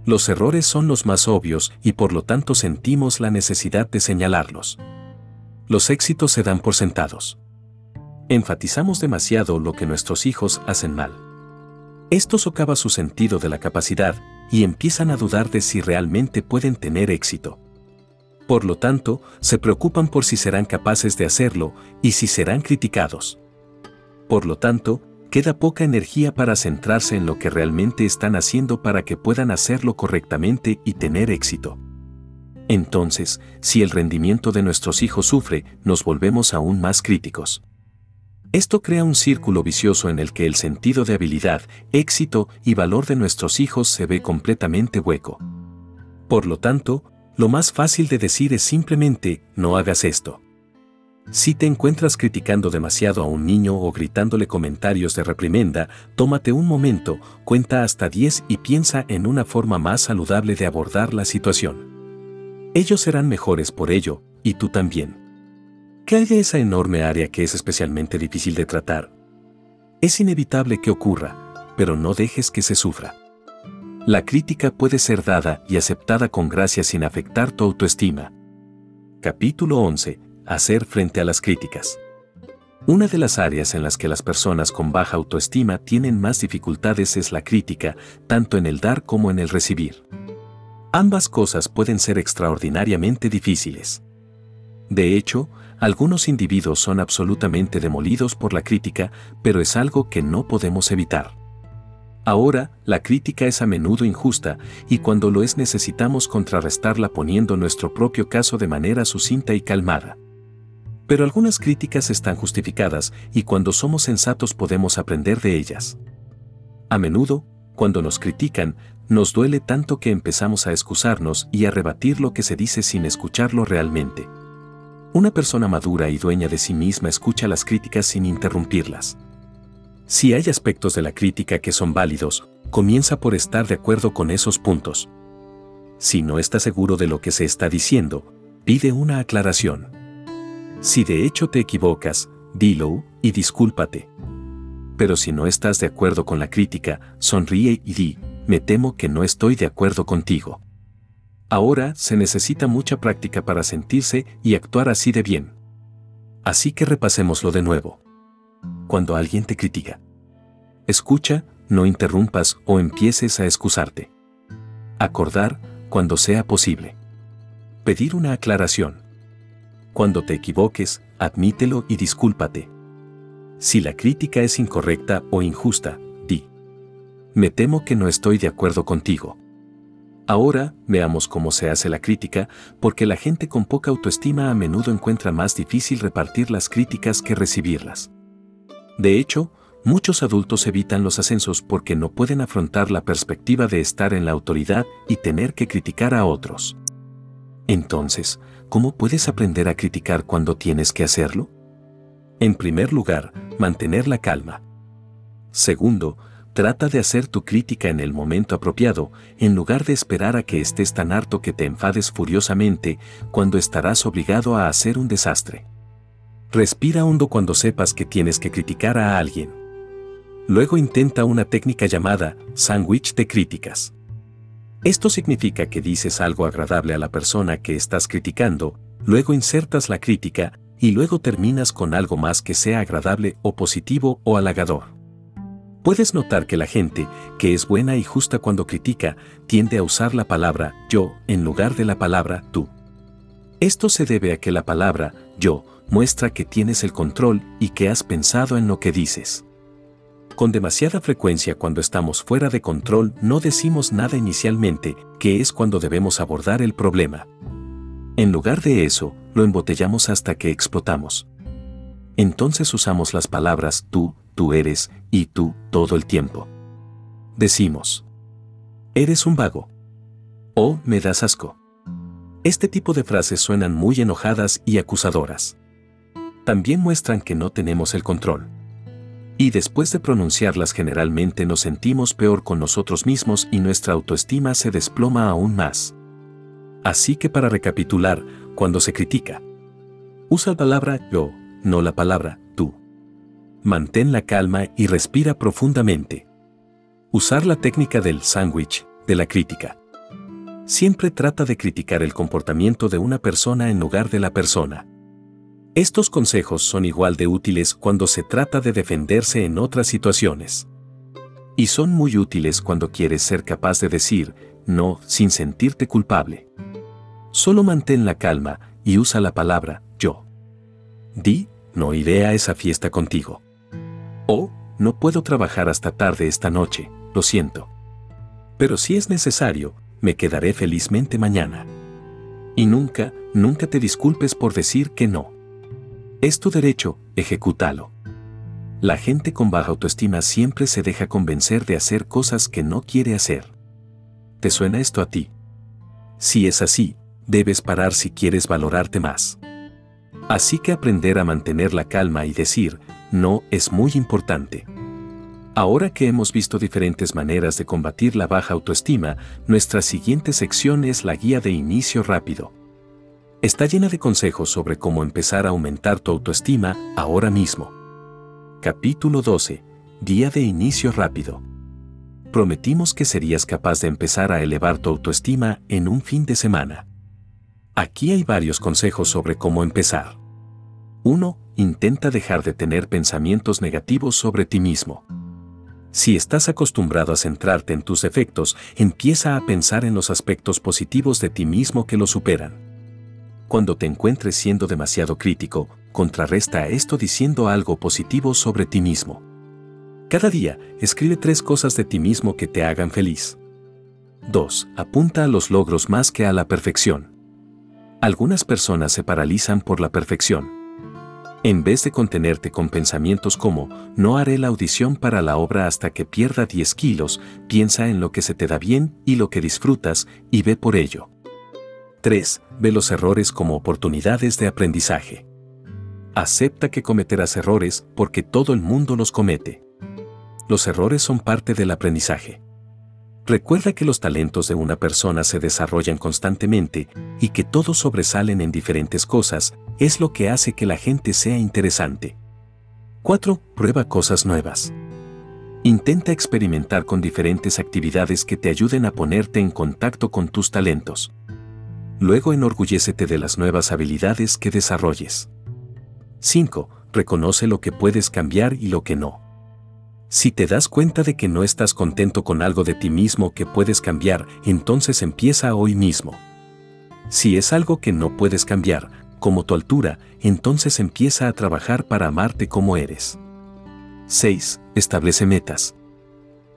Los errores son los más obvios y por lo tanto sentimos la necesidad de señalarlos. Los éxitos se dan por sentados. Enfatizamos demasiado lo que nuestros hijos hacen mal. Esto socava su sentido de la capacidad y empiezan a dudar de si realmente pueden tener éxito. Por lo tanto, se preocupan por si serán capaces de hacerlo y si serán criticados. Por lo tanto, queda poca energía para centrarse en lo que realmente están haciendo para que puedan hacerlo correctamente y tener éxito. Entonces, si el rendimiento de nuestros hijos sufre, nos volvemos aún más críticos. Esto crea un círculo vicioso en el que el sentido de habilidad, éxito y valor de nuestros hijos se ve completamente hueco. Por lo tanto, lo más fácil de decir es simplemente, no hagas esto. Si te encuentras criticando demasiado a un niño o gritándole comentarios de reprimenda, tómate un momento, cuenta hasta 10 y piensa en una forma más saludable de abordar la situación. Ellos serán mejores por ello, y tú también. ¿Qué hay de esa enorme área que es especialmente difícil de tratar? Es inevitable que ocurra, pero no dejes que se sufra. La crítica puede ser dada y aceptada con gracia sin afectar tu autoestima. Capítulo 11. Hacer frente a las críticas. Una de las áreas en las que las personas con baja autoestima tienen más dificultades es la crítica, tanto en el dar como en el recibir. Ambas cosas pueden ser extraordinariamente difíciles. De hecho, algunos individuos son absolutamente demolidos por la crítica, pero es algo que no podemos evitar. Ahora, la crítica es a menudo injusta y cuando lo es necesitamos contrarrestarla poniendo nuestro propio caso de manera sucinta y calmada. Pero algunas críticas están justificadas y cuando somos sensatos podemos aprender de ellas. A menudo, cuando nos critican, nos duele tanto que empezamos a excusarnos y a rebatir lo que se dice sin escucharlo realmente. Una persona madura y dueña de sí misma escucha las críticas sin interrumpirlas. Si hay aspectos de la crítica que son válidos, comienza por estar de acuerdo con esos puntos. Si no está seguro de lo que se está diciendo, pide una aclaración. Si de hecho te equivocas, dilo y discúlpate. Pero si no estás de acuerdo con la crítica, sonríe y di, me temo que no estoy de acuerdo contigo. Ahora se necesita mucha práctica para sentirse y actuar así de bien. Así que repasémoslo de nuevo cuando alguien te critica. Escucha, no interrumpas o empieces a excusarte. Acordar, cuando sea posible. Pedir una aclaración. Cuando te equivoques, admítelo y discúlpate. Si la crítica es incorrecta o injusta, di. Me temo que no estoy de acuerdo contigo. Ahora, veamos cómo se hace la crítica, porque la gente con poca autoestima a menudo encuentra más difícil repartir las críticas que recibirlas. De hecho, muchos adultos evitan los ascensos porque no pueden afrontar la perspectiva de estar en la autoridad y tener que criticar a otros. Entonces, ¿cómo puedes aprender a criticar cuando tienes que hacerlo? En primer lugar, mantener la calma. Segundo, trata de hacer tu crítica en el momento apropiado, en lugar de esperar a que estés tan harto que te enfades furiosamente cuando estarás obligado a hacer un desastre. Respira hondo cuando sepas que tienes que criticar a alguien. Luego intenta una técnica llamada sándwich de críticas. Esto significa que dices algo agradable a la persona que estás criticando, luego insertas la crítica y luego terminas con algo más que sea agradable o positivo o halagador. Puedes notar que la gente, que es buena y justa cuando critica, tiende a usar la palabra yo en lugar de la palabra tú. Esto se debe a que la palabra yo muestra que tienes el control y que has pensado en lo que dices. Con demasiada frecuencia cuando estamos fuera de control no decimos nada inicialmente, que es cuando debemos abordar el problema. En lugar de eso, lo embotellamos hasta que explotamos. Entonces usamos las palabras tú, tú eres y tú todo el tiempo. Decimos, eres un vago. O me das asco. Este tipo de frases suenan muy enojadas y acusadoras también muestran que no tenemos el control. Y después de pronunciarlas generalmente nos sentimos peor con nosotros mismos y nuestra autoestima se desploma aún más. Así que para recapitular, cuando se critica, usa la palabra yo, no la palabra tú. Mantén la calma y respira profundamente. Usar la técnica del sándwich, de la crítica. Siempre trata de criticar el comportamiento de una persona en lugar de la persona. Estos consejos son igual de útiles cuando se trata de defenderse en otras situaciones. Y son muy útiles cuando quieres ser capaz de decir no sin sentirte culpable. Solo mantén la calma y usa la palabra yo. Di, no iré a esa fiesta contigo. O, no puedo trabajar hasta tarde esta noche, lo siento. Pero si es necesario, me quedaré felizmente mañana. Y nunca, nunca te disculpes por decir que no. Es tu derecho, ejecútalo. La gente con baja autoestima siempre se deja convencer de hacer cosas que no quiere hacer. ¿Te suena esto a ti? Si es así, debes parar si quieres valorarte más. Así que aprender a mantener la calma y decir, no, es muy importante. Ahora que hemos visto diferentes maneras de combatir la baja autoestima, nuestra siguiente sección es la guía de inicio rápido. Está llena de consejos sobre cómo empezar a aumentar tu autoestima ahora mismo. Capítulo 12. Guía de inicio rápido. Prometimos que serías capaz de empezar a elevar tu autoestima en un fin de semana. Aquí hay varios consejos sobre cómo empezar. 1. Intenta dejar de tener pensamientos negativos sobre ti mismo. Si estás acostumbrado a centrarte en tus defectos, empieza a pensar en los aspectos positivos de ti mismo que lo superan. Cuando te encuentres siendo demasiado crítico, contrarresta esto diciendo algo positivo sobre ti mismo. Cada día, escribe tres cosas de ti mismo que te hagan feliz. 2. Apunta a los logros más que a la perfección. Algunas personas se paralizan por la perfección en vez de contenerte con pensamientos como, no haré la audición para la obra hasta que pierda 10 kilos, piensa en lo que se te da bien y lo que disfrutas y ve por ello. 3. Ve los errores como oportunidades de aprendizaje. Acepta que cometerás errores porque todo el mundo los comete. Los errores son parte del aprendizaje. Recuerda que los talentos de una persona se desarrollan constantemente y que todos sobresalen en diferentes cosas, es lo que hace que la gente sea interesante. 4. Prueba cosas nuevas. Intenta experimentar con diferentes actividades que te ayuden a ponerte en contacto con tus talentos. Luego enorgullécete de las nuevas habilidades que desarrolles. 5. Reconoce lo que puedes cambiar y lo que no. Si te das cuenta de que no estás contento con algo de ti mismo que puedes cambiar, entonces empieza hoy mismo. Si es algo que no puedes cambiar, como tu altura, entonces empieza a trabajar para amarte como eres. 6. Establece metas.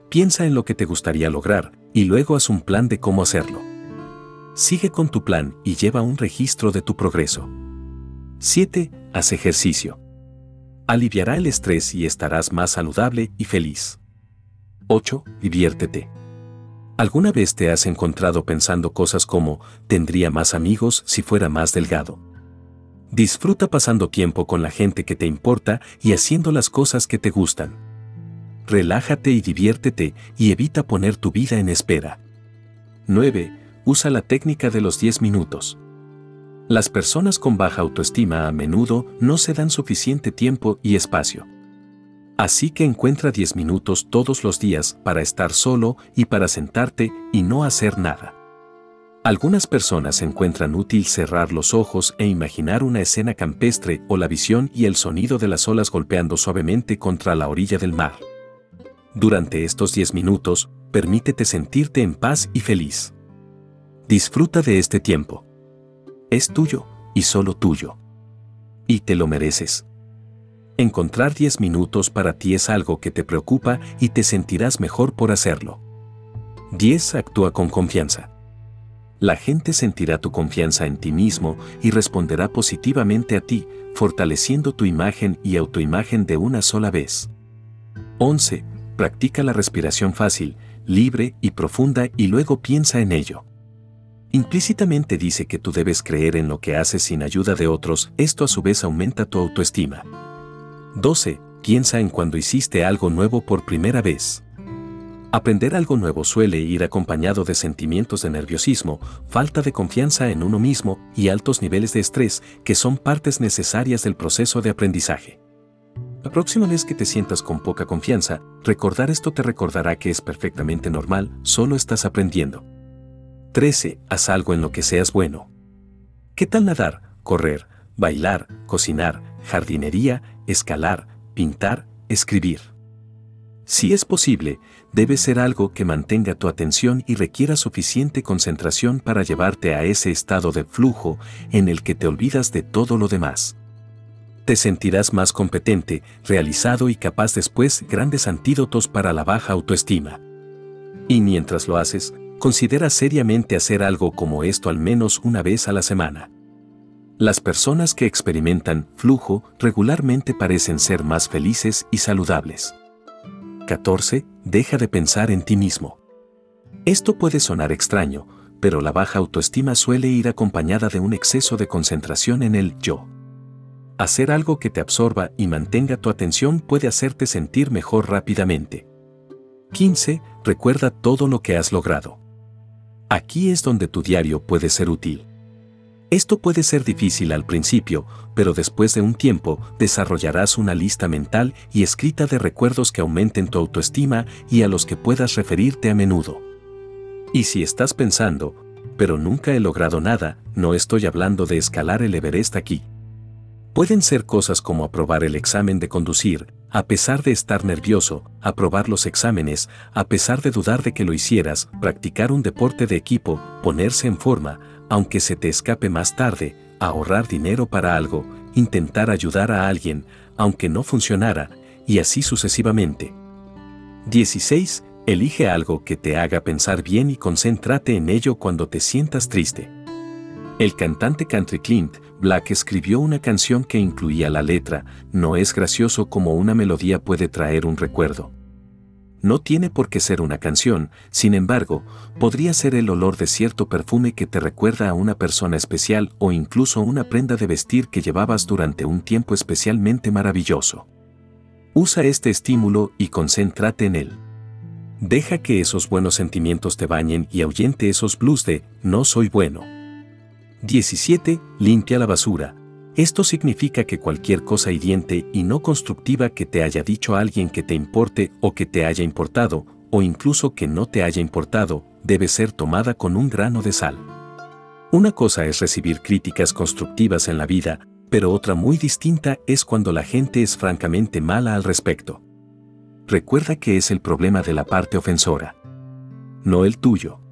Piensa en lo que te gustaría lograr y luego haz un plan de cómo hacerlo. Sigue con tu plan y lleva un registro de tu progreso. 7. Haz ejercicio aliviará el estrés y estarás más saludable y feliz. 8. Diviértete. ¿Alguna vez te has encontrado pensando cosas como, tendría más amigos si fuera más delgado? Disfruta pasando tiempo con la gente que te importa y haciendo las cosas que te gustan. Relájate y diviértete y evita poner tu vida en espera. 9. Usa la técnica de los 10 minutos. Las personas con baja autoestima a menudo no se dan suficiente tiempo y espacio. Así que encuentra 10 minutos todos los días para estar solo y para sentarte y no hacer nada. Algunas personas encuentran útil cerrar los ojos e imaginar una escena campestre o la visión y el sonido de las olas golpeando suavemente contra la orilla del mar. Durante estos 10 minutos, permítete sentirte en paz y feliz. Disfruta de este tiempo es tuyo y solo tuyo. Y te lo mereces. Encontrar 10 minutos para ti es algo que te preocupa y te sentirás mejor por hacerlo. 10. Actúa con confianza. La gente sentirá tu confianza en ti mismo y responderá positivamente a ti, fortaleciendo tu imagen y autoimagen de una sola vez. 11. Practica la respiración fácil, libre y profunda y luego piensa en ello. Implícitamente dice que tú debes creer en lo que haces sin ayuda de otros, esto a su vez aumenta tu autoestima. 12. Piensa en cuando hiciste algo nuevo por primera vez. Aprender algo nuevo suele ir acompañado de sentimientos de nerviosismo, falta de confianza en uno mismo y altos niveles de estrés que son partes necesarias del proceso de aprendizaje. La próxima vez que te sientas con poca confianza, recordar esto te recordará que es perfectamente normal, solo estás aprendiendo. 13. Haz algo en lo que seas bueno. ¿Qué tal nadar, correr, bailar, cocinar, jardinería, escalar, pintar, escribir? Si es posible, debe ser algo que mantenga tu atención y requiera suficiente concentración para llevarte a ese estado de flujo en el que te olvidas de todo lo demás. Te sentirás más competente, realizado y capaz después grandes antídotos para la baja autoestima. Y mientras lo haces, considera seriamente hacer algo como esto al menos una vez a la semana. Las personas que experimentan flujo regularmente parecen ser más felices y saludables. 14. Deja de pensar en ti mismo. Esto puede sonar extraño, pero la baja autoestima suele ir acompañada de un exceso de concentración en el yo. Hacer algo que te absorba y mantenga tu atención puede hacerte sentir mejor rápidamente. 15. Recuerda todo lo que has logrado. Aquí es donde tu diario puede ser útil. Esto puede ser difícil al principio, pero después de un tiempo desarrollarás una lista mental y escrita de recuerdos que aumenten tu autoestima y a los que puedas referirte a menudo. Y si estás pensando, pero nunca he logrado nada, no estoy hablando de escalar el Everest aquí. Pueden ser cosas como aprobar el examen de conducir, a pesar de estar nervioso, aprobar los exámenes, a pesar de dudar de que lo hicieras, practicar un deporte de equipo, ponerse en forma, aunque se te escape más tarde, ahorrar dinero para algo, intentar ayudar a alguien, aunque no funcionara, y así sucesivamente. 16. Elige algo que te haga pensar bien y concéntrate en ello cuando te sientas triste. El cantante country Clint Black escribió una canción que incluía la letra, no es gracioso como una melodía puede traer un recuerdo. No tiene por qué ser una canción, sin embargo, podría ser el olor de cierto perfume que te recuerda a una persona especial o incluso una prenda de vestir que llevabas durante un tiempo especialmente maravilloso. Usa este estímulo y concéntrate en él. Deja que esos buenos sentimientos te bañen y ahuyente esos blues de no soy bueno. 17. Limpia la basura, esto significa que cualquier cosa hiriente y no constructiva que te haya dicho alguien que te importe o que te haya importado, o incluso que no te haya importado, debe ser tomada con un grano de sal. Una cosa es recibir críticas constructivas en la vida, pero otra muy distinta es cuando la gente es francamente mala al respecto. Recuerda que es el problema de la parte ofensora, no el tuyo.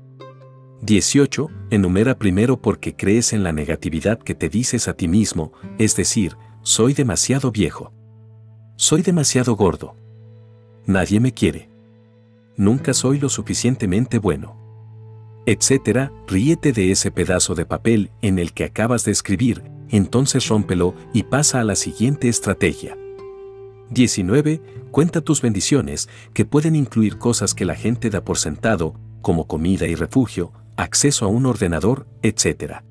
18. Enumera primero porque crees en la negatividad que te dices a ti mismo, es decir, soy demasiado viejo. Soy demasiado gordo. Nadie me quiere. Nunca soy lo suficientemente bueno. Etcétera, ríete de ese pedazo de papel en el que acabas de escribir, entonces rómpelo y pasa a la siguiente estrategia. 19. Cuenta tus bendiciones, que pueden incluir cosas que la gente da por sentado, como comida y refugio, acceso a un ordenador, etc.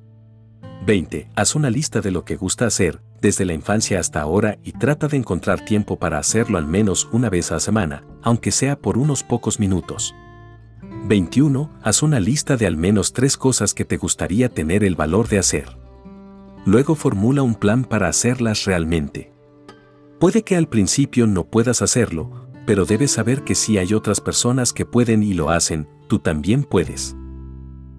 20. Haz una lista de lo que gusta hacer, desde la infancia hasta ahora y trata de encontrar tiempo para hacerlo al menos una vez a la semana, aunque sea por unos pocos minutos. 21. Haz una lista de al menos tres cosas que te gustaría tener el valor de hacer. Luego formula un plan para hacerlas realmente. Puede que al principio no puedas hacerlo, pero debes saber que si hay otras personas que pueden y lo hacen, tú también puedes.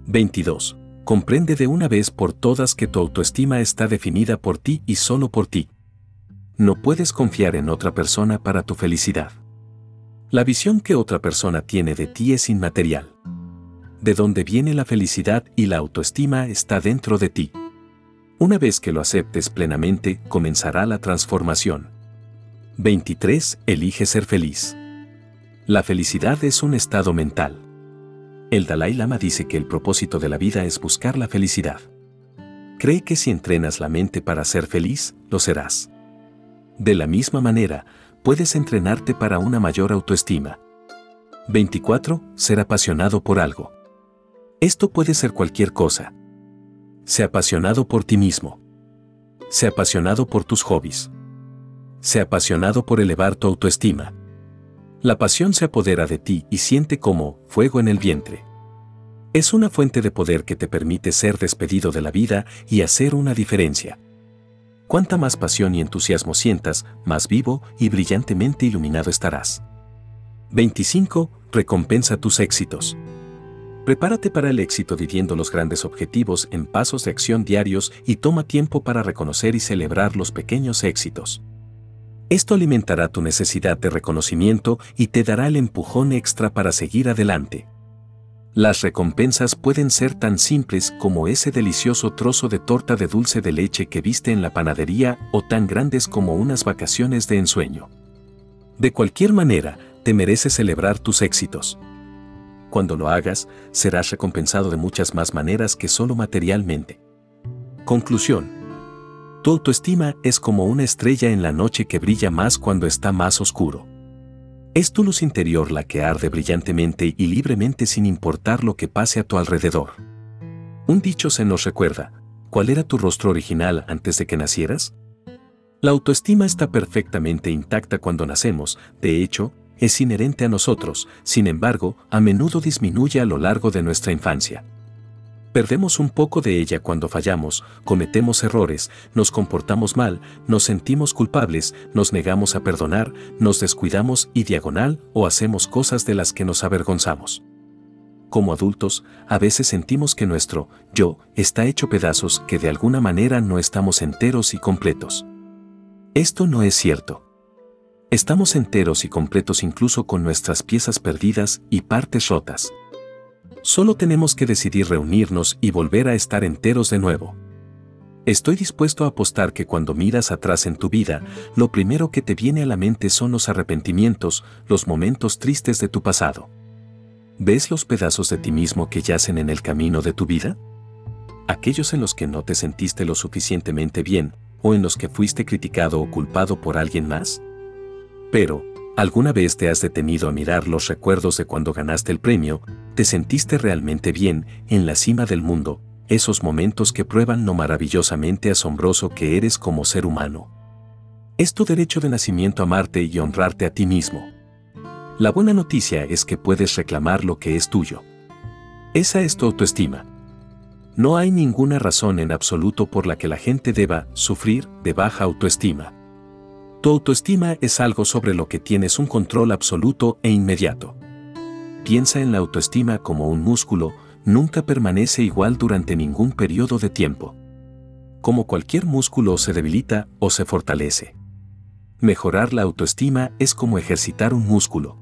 22. Comprende de una vez por todas que tu autoestima está definida por ti y solo por ti. No puedes confiar en otra persona para tu felicidad. La visión que otra persona tiene de ti es inmaterial. De donde viene la felicidad y la autoestima está dentro de ti. Una vez que lo aceptes plenamente, comenzará la transformación. 23. Elige ser feliz. La felicidad es un estado mental. El Dalai Lama dice que el propósito de la vida es buscar la felicidad. Cree que si entrenas la mente para ser feliz, lo serás. De la misma manera, puedes entrenarte para una mayor autoestima. 24. Ser apasionado por algo. Esto puede ser cualquier cosa. Sé apasionado por ti mismo. Sé apasionado por tus hobbies. Sé apasionado por elevar tu autoestima. La pasión se apodera de ti y siente como fuego en el vientre. Es una fuente de poder que te permite ser despedido de la vida y hacer una diferencia. Cuanta más pasión y entusiasmo sientas, más vivo y brillantemente iluminado estarás. 25. Recompensa tus éxitos. Prepárate para el éxito viviendo los grandes objetivos en pasos de acción diarios y toma tiempo para reconocer y celebrar los pequeños éxitos. Esto alimentará tu necesidad de reconocimiento y te dará el empujón extra para seguir adelante. Las recompensas pueden ser tan simples como ese delicioso trozo de torta de dulce de leche que viste en la panadería o tan grandes como unas vacaciones de ensueño. De cualquier manera, te mereces celebrar tus éxitos. Cuando lo hagas, serás recompensado de muchas más maneras que solo materialmente. Conclusión. Tu autoestima es como una estrella en la noche que brilla más cuando está más oscuro. Es tu luz interior la que arde brillantemente y libremente sin importar lo que pase a tu alrededor. Un dicho se nos recuerda, ¿cuál era tu rostro original antes de que nacieras? La autoestima está perfectamente intacta cuando nacemos, de hecho, es inherente a nosotros, sin embargo, a menudo disminuye a lo largo de nuestra infancia. Perdemos un poco de ella cuando fallamos, cometemos errores, nos comportamos mal, nos sentimos culpables, nos negamos a perdonar, nos descuidamos y diagonal o hacemos cosas de las que nos avergonzamos. Como adultos, a veces sentimos que nuestro yo está hecho pedazos que de alguna manera no estamos enteros y completos. Esto no es cierto. Estamos enteros y completos incluso con nuestras piezas perdidas y partes rotas. Solo tenemos que decidir reunirnos y volver a estar enteros de nuevo. Estoy dispuesto a apostar que cuando miras atrás en tu vida, lo primero que te viene a la mente son los arrepentimientos, los momentos tristes de tu pasado. ¿Ves los pedazos de ti mismo que yacen en el camino de tu vida? Aquellos en los que no te sentiste lo suficientemente bien, o en los que fuiste criticado o culpado por alguien más? Pero, ¿Alguna vez te has detenido a mirar los recuerdos de cuando ganaste el premio, te sentiste realmente bien, en la cima del mundo, esos momentos que prueban lo maravillosamente asombroso que eres como ser humano? Es tu derecho de nacimiento amarte y honrarte a ti mismo. La buena noticia es que puedes reclamar lo que es tuyo. Esa es tu autoestima. No hay ninguna razón en absoluto por la que la gente deba sufrir de baja autoestima. Tu autoestima es algo sobre lo que tienes un control absoluto e inmediato. Piensa en la autoestima como un músculo, nunca permanece igual durante ningún periodo de tiempo. Como cualquier músculo se debilita o se fortalece. Mejorar la autoestima es como ejercitar un músculo.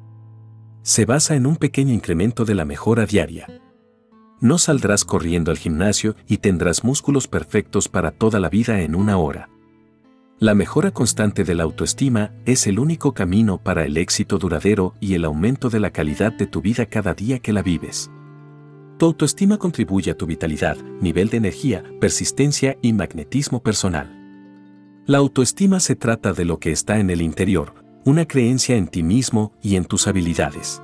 Se basa en un pequeño incremento de la mejora diaria. No saldrás corriendo al gimnasio y tendrás músculos perfectos para toda la vida en una hora. La mejora constante de la autoestima es el único camino para el éxito duradero y el aumento de la calidad de tu vida cada día que la vives. Tu autoestima contribuye a tu vitalidad, nivel de energía, persistencia y magnetismo personal. La autoestima se trata de lo que está en el interior, una creencia en ti mismo y en tus habilidades.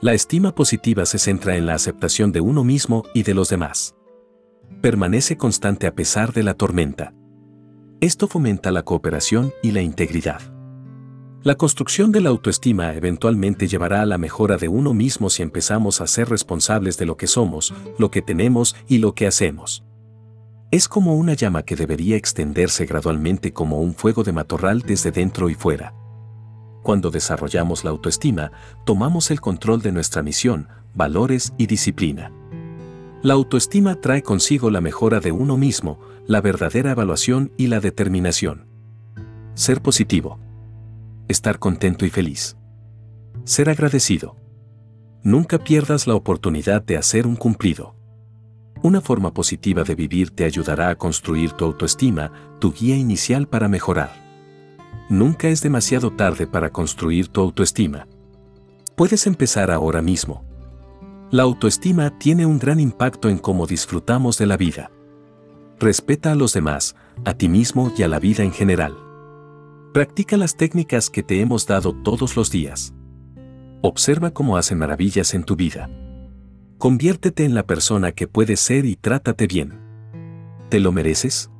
La estima positiva se centra en la aceptación de uno mismo y de los demás. Permanece constante a pesar de la tormenta. Esto fomenta la cooperación y la integridad. La construcción de la autoestima eventualmente llevará a la mejora de uno mismo si empezamos a ser responsables de lo que somos, lo que tenemos y lo que hacemos. Es como una llama que debería extenderse gradualmente como un fuego de matorral desde dentro y fuera. Cuando desarrollamos la autoestima, tomamos el control de nuestra misión, valores y disciplina. La autoestima trae consigo la mejora de uno mismo, la verdadera evaluación y la determinación. Ser positivo. Estar contento y feliz. Ser agradecido. Nunca pierdas la oportunidad de hacer un cumplido. Una forma positiva de vivir te ayudará a construir tu autoestima, tu guía inicial para mejorar. Nunca es demasiado tarde para construir tu autoestima. Puedes empezar ahora mismo. La autoestima tiene un gran impacto en cómo disfrutamos de la vida. Respeta a los demás, a ti mismo y a la vida en general. Practica las técnicas que te hemos dado todos los días. Observa cómo hacen maravillas en tu vida. Conviértete en la persona que puedes ser y trátate bien. ¿Te lo mereces?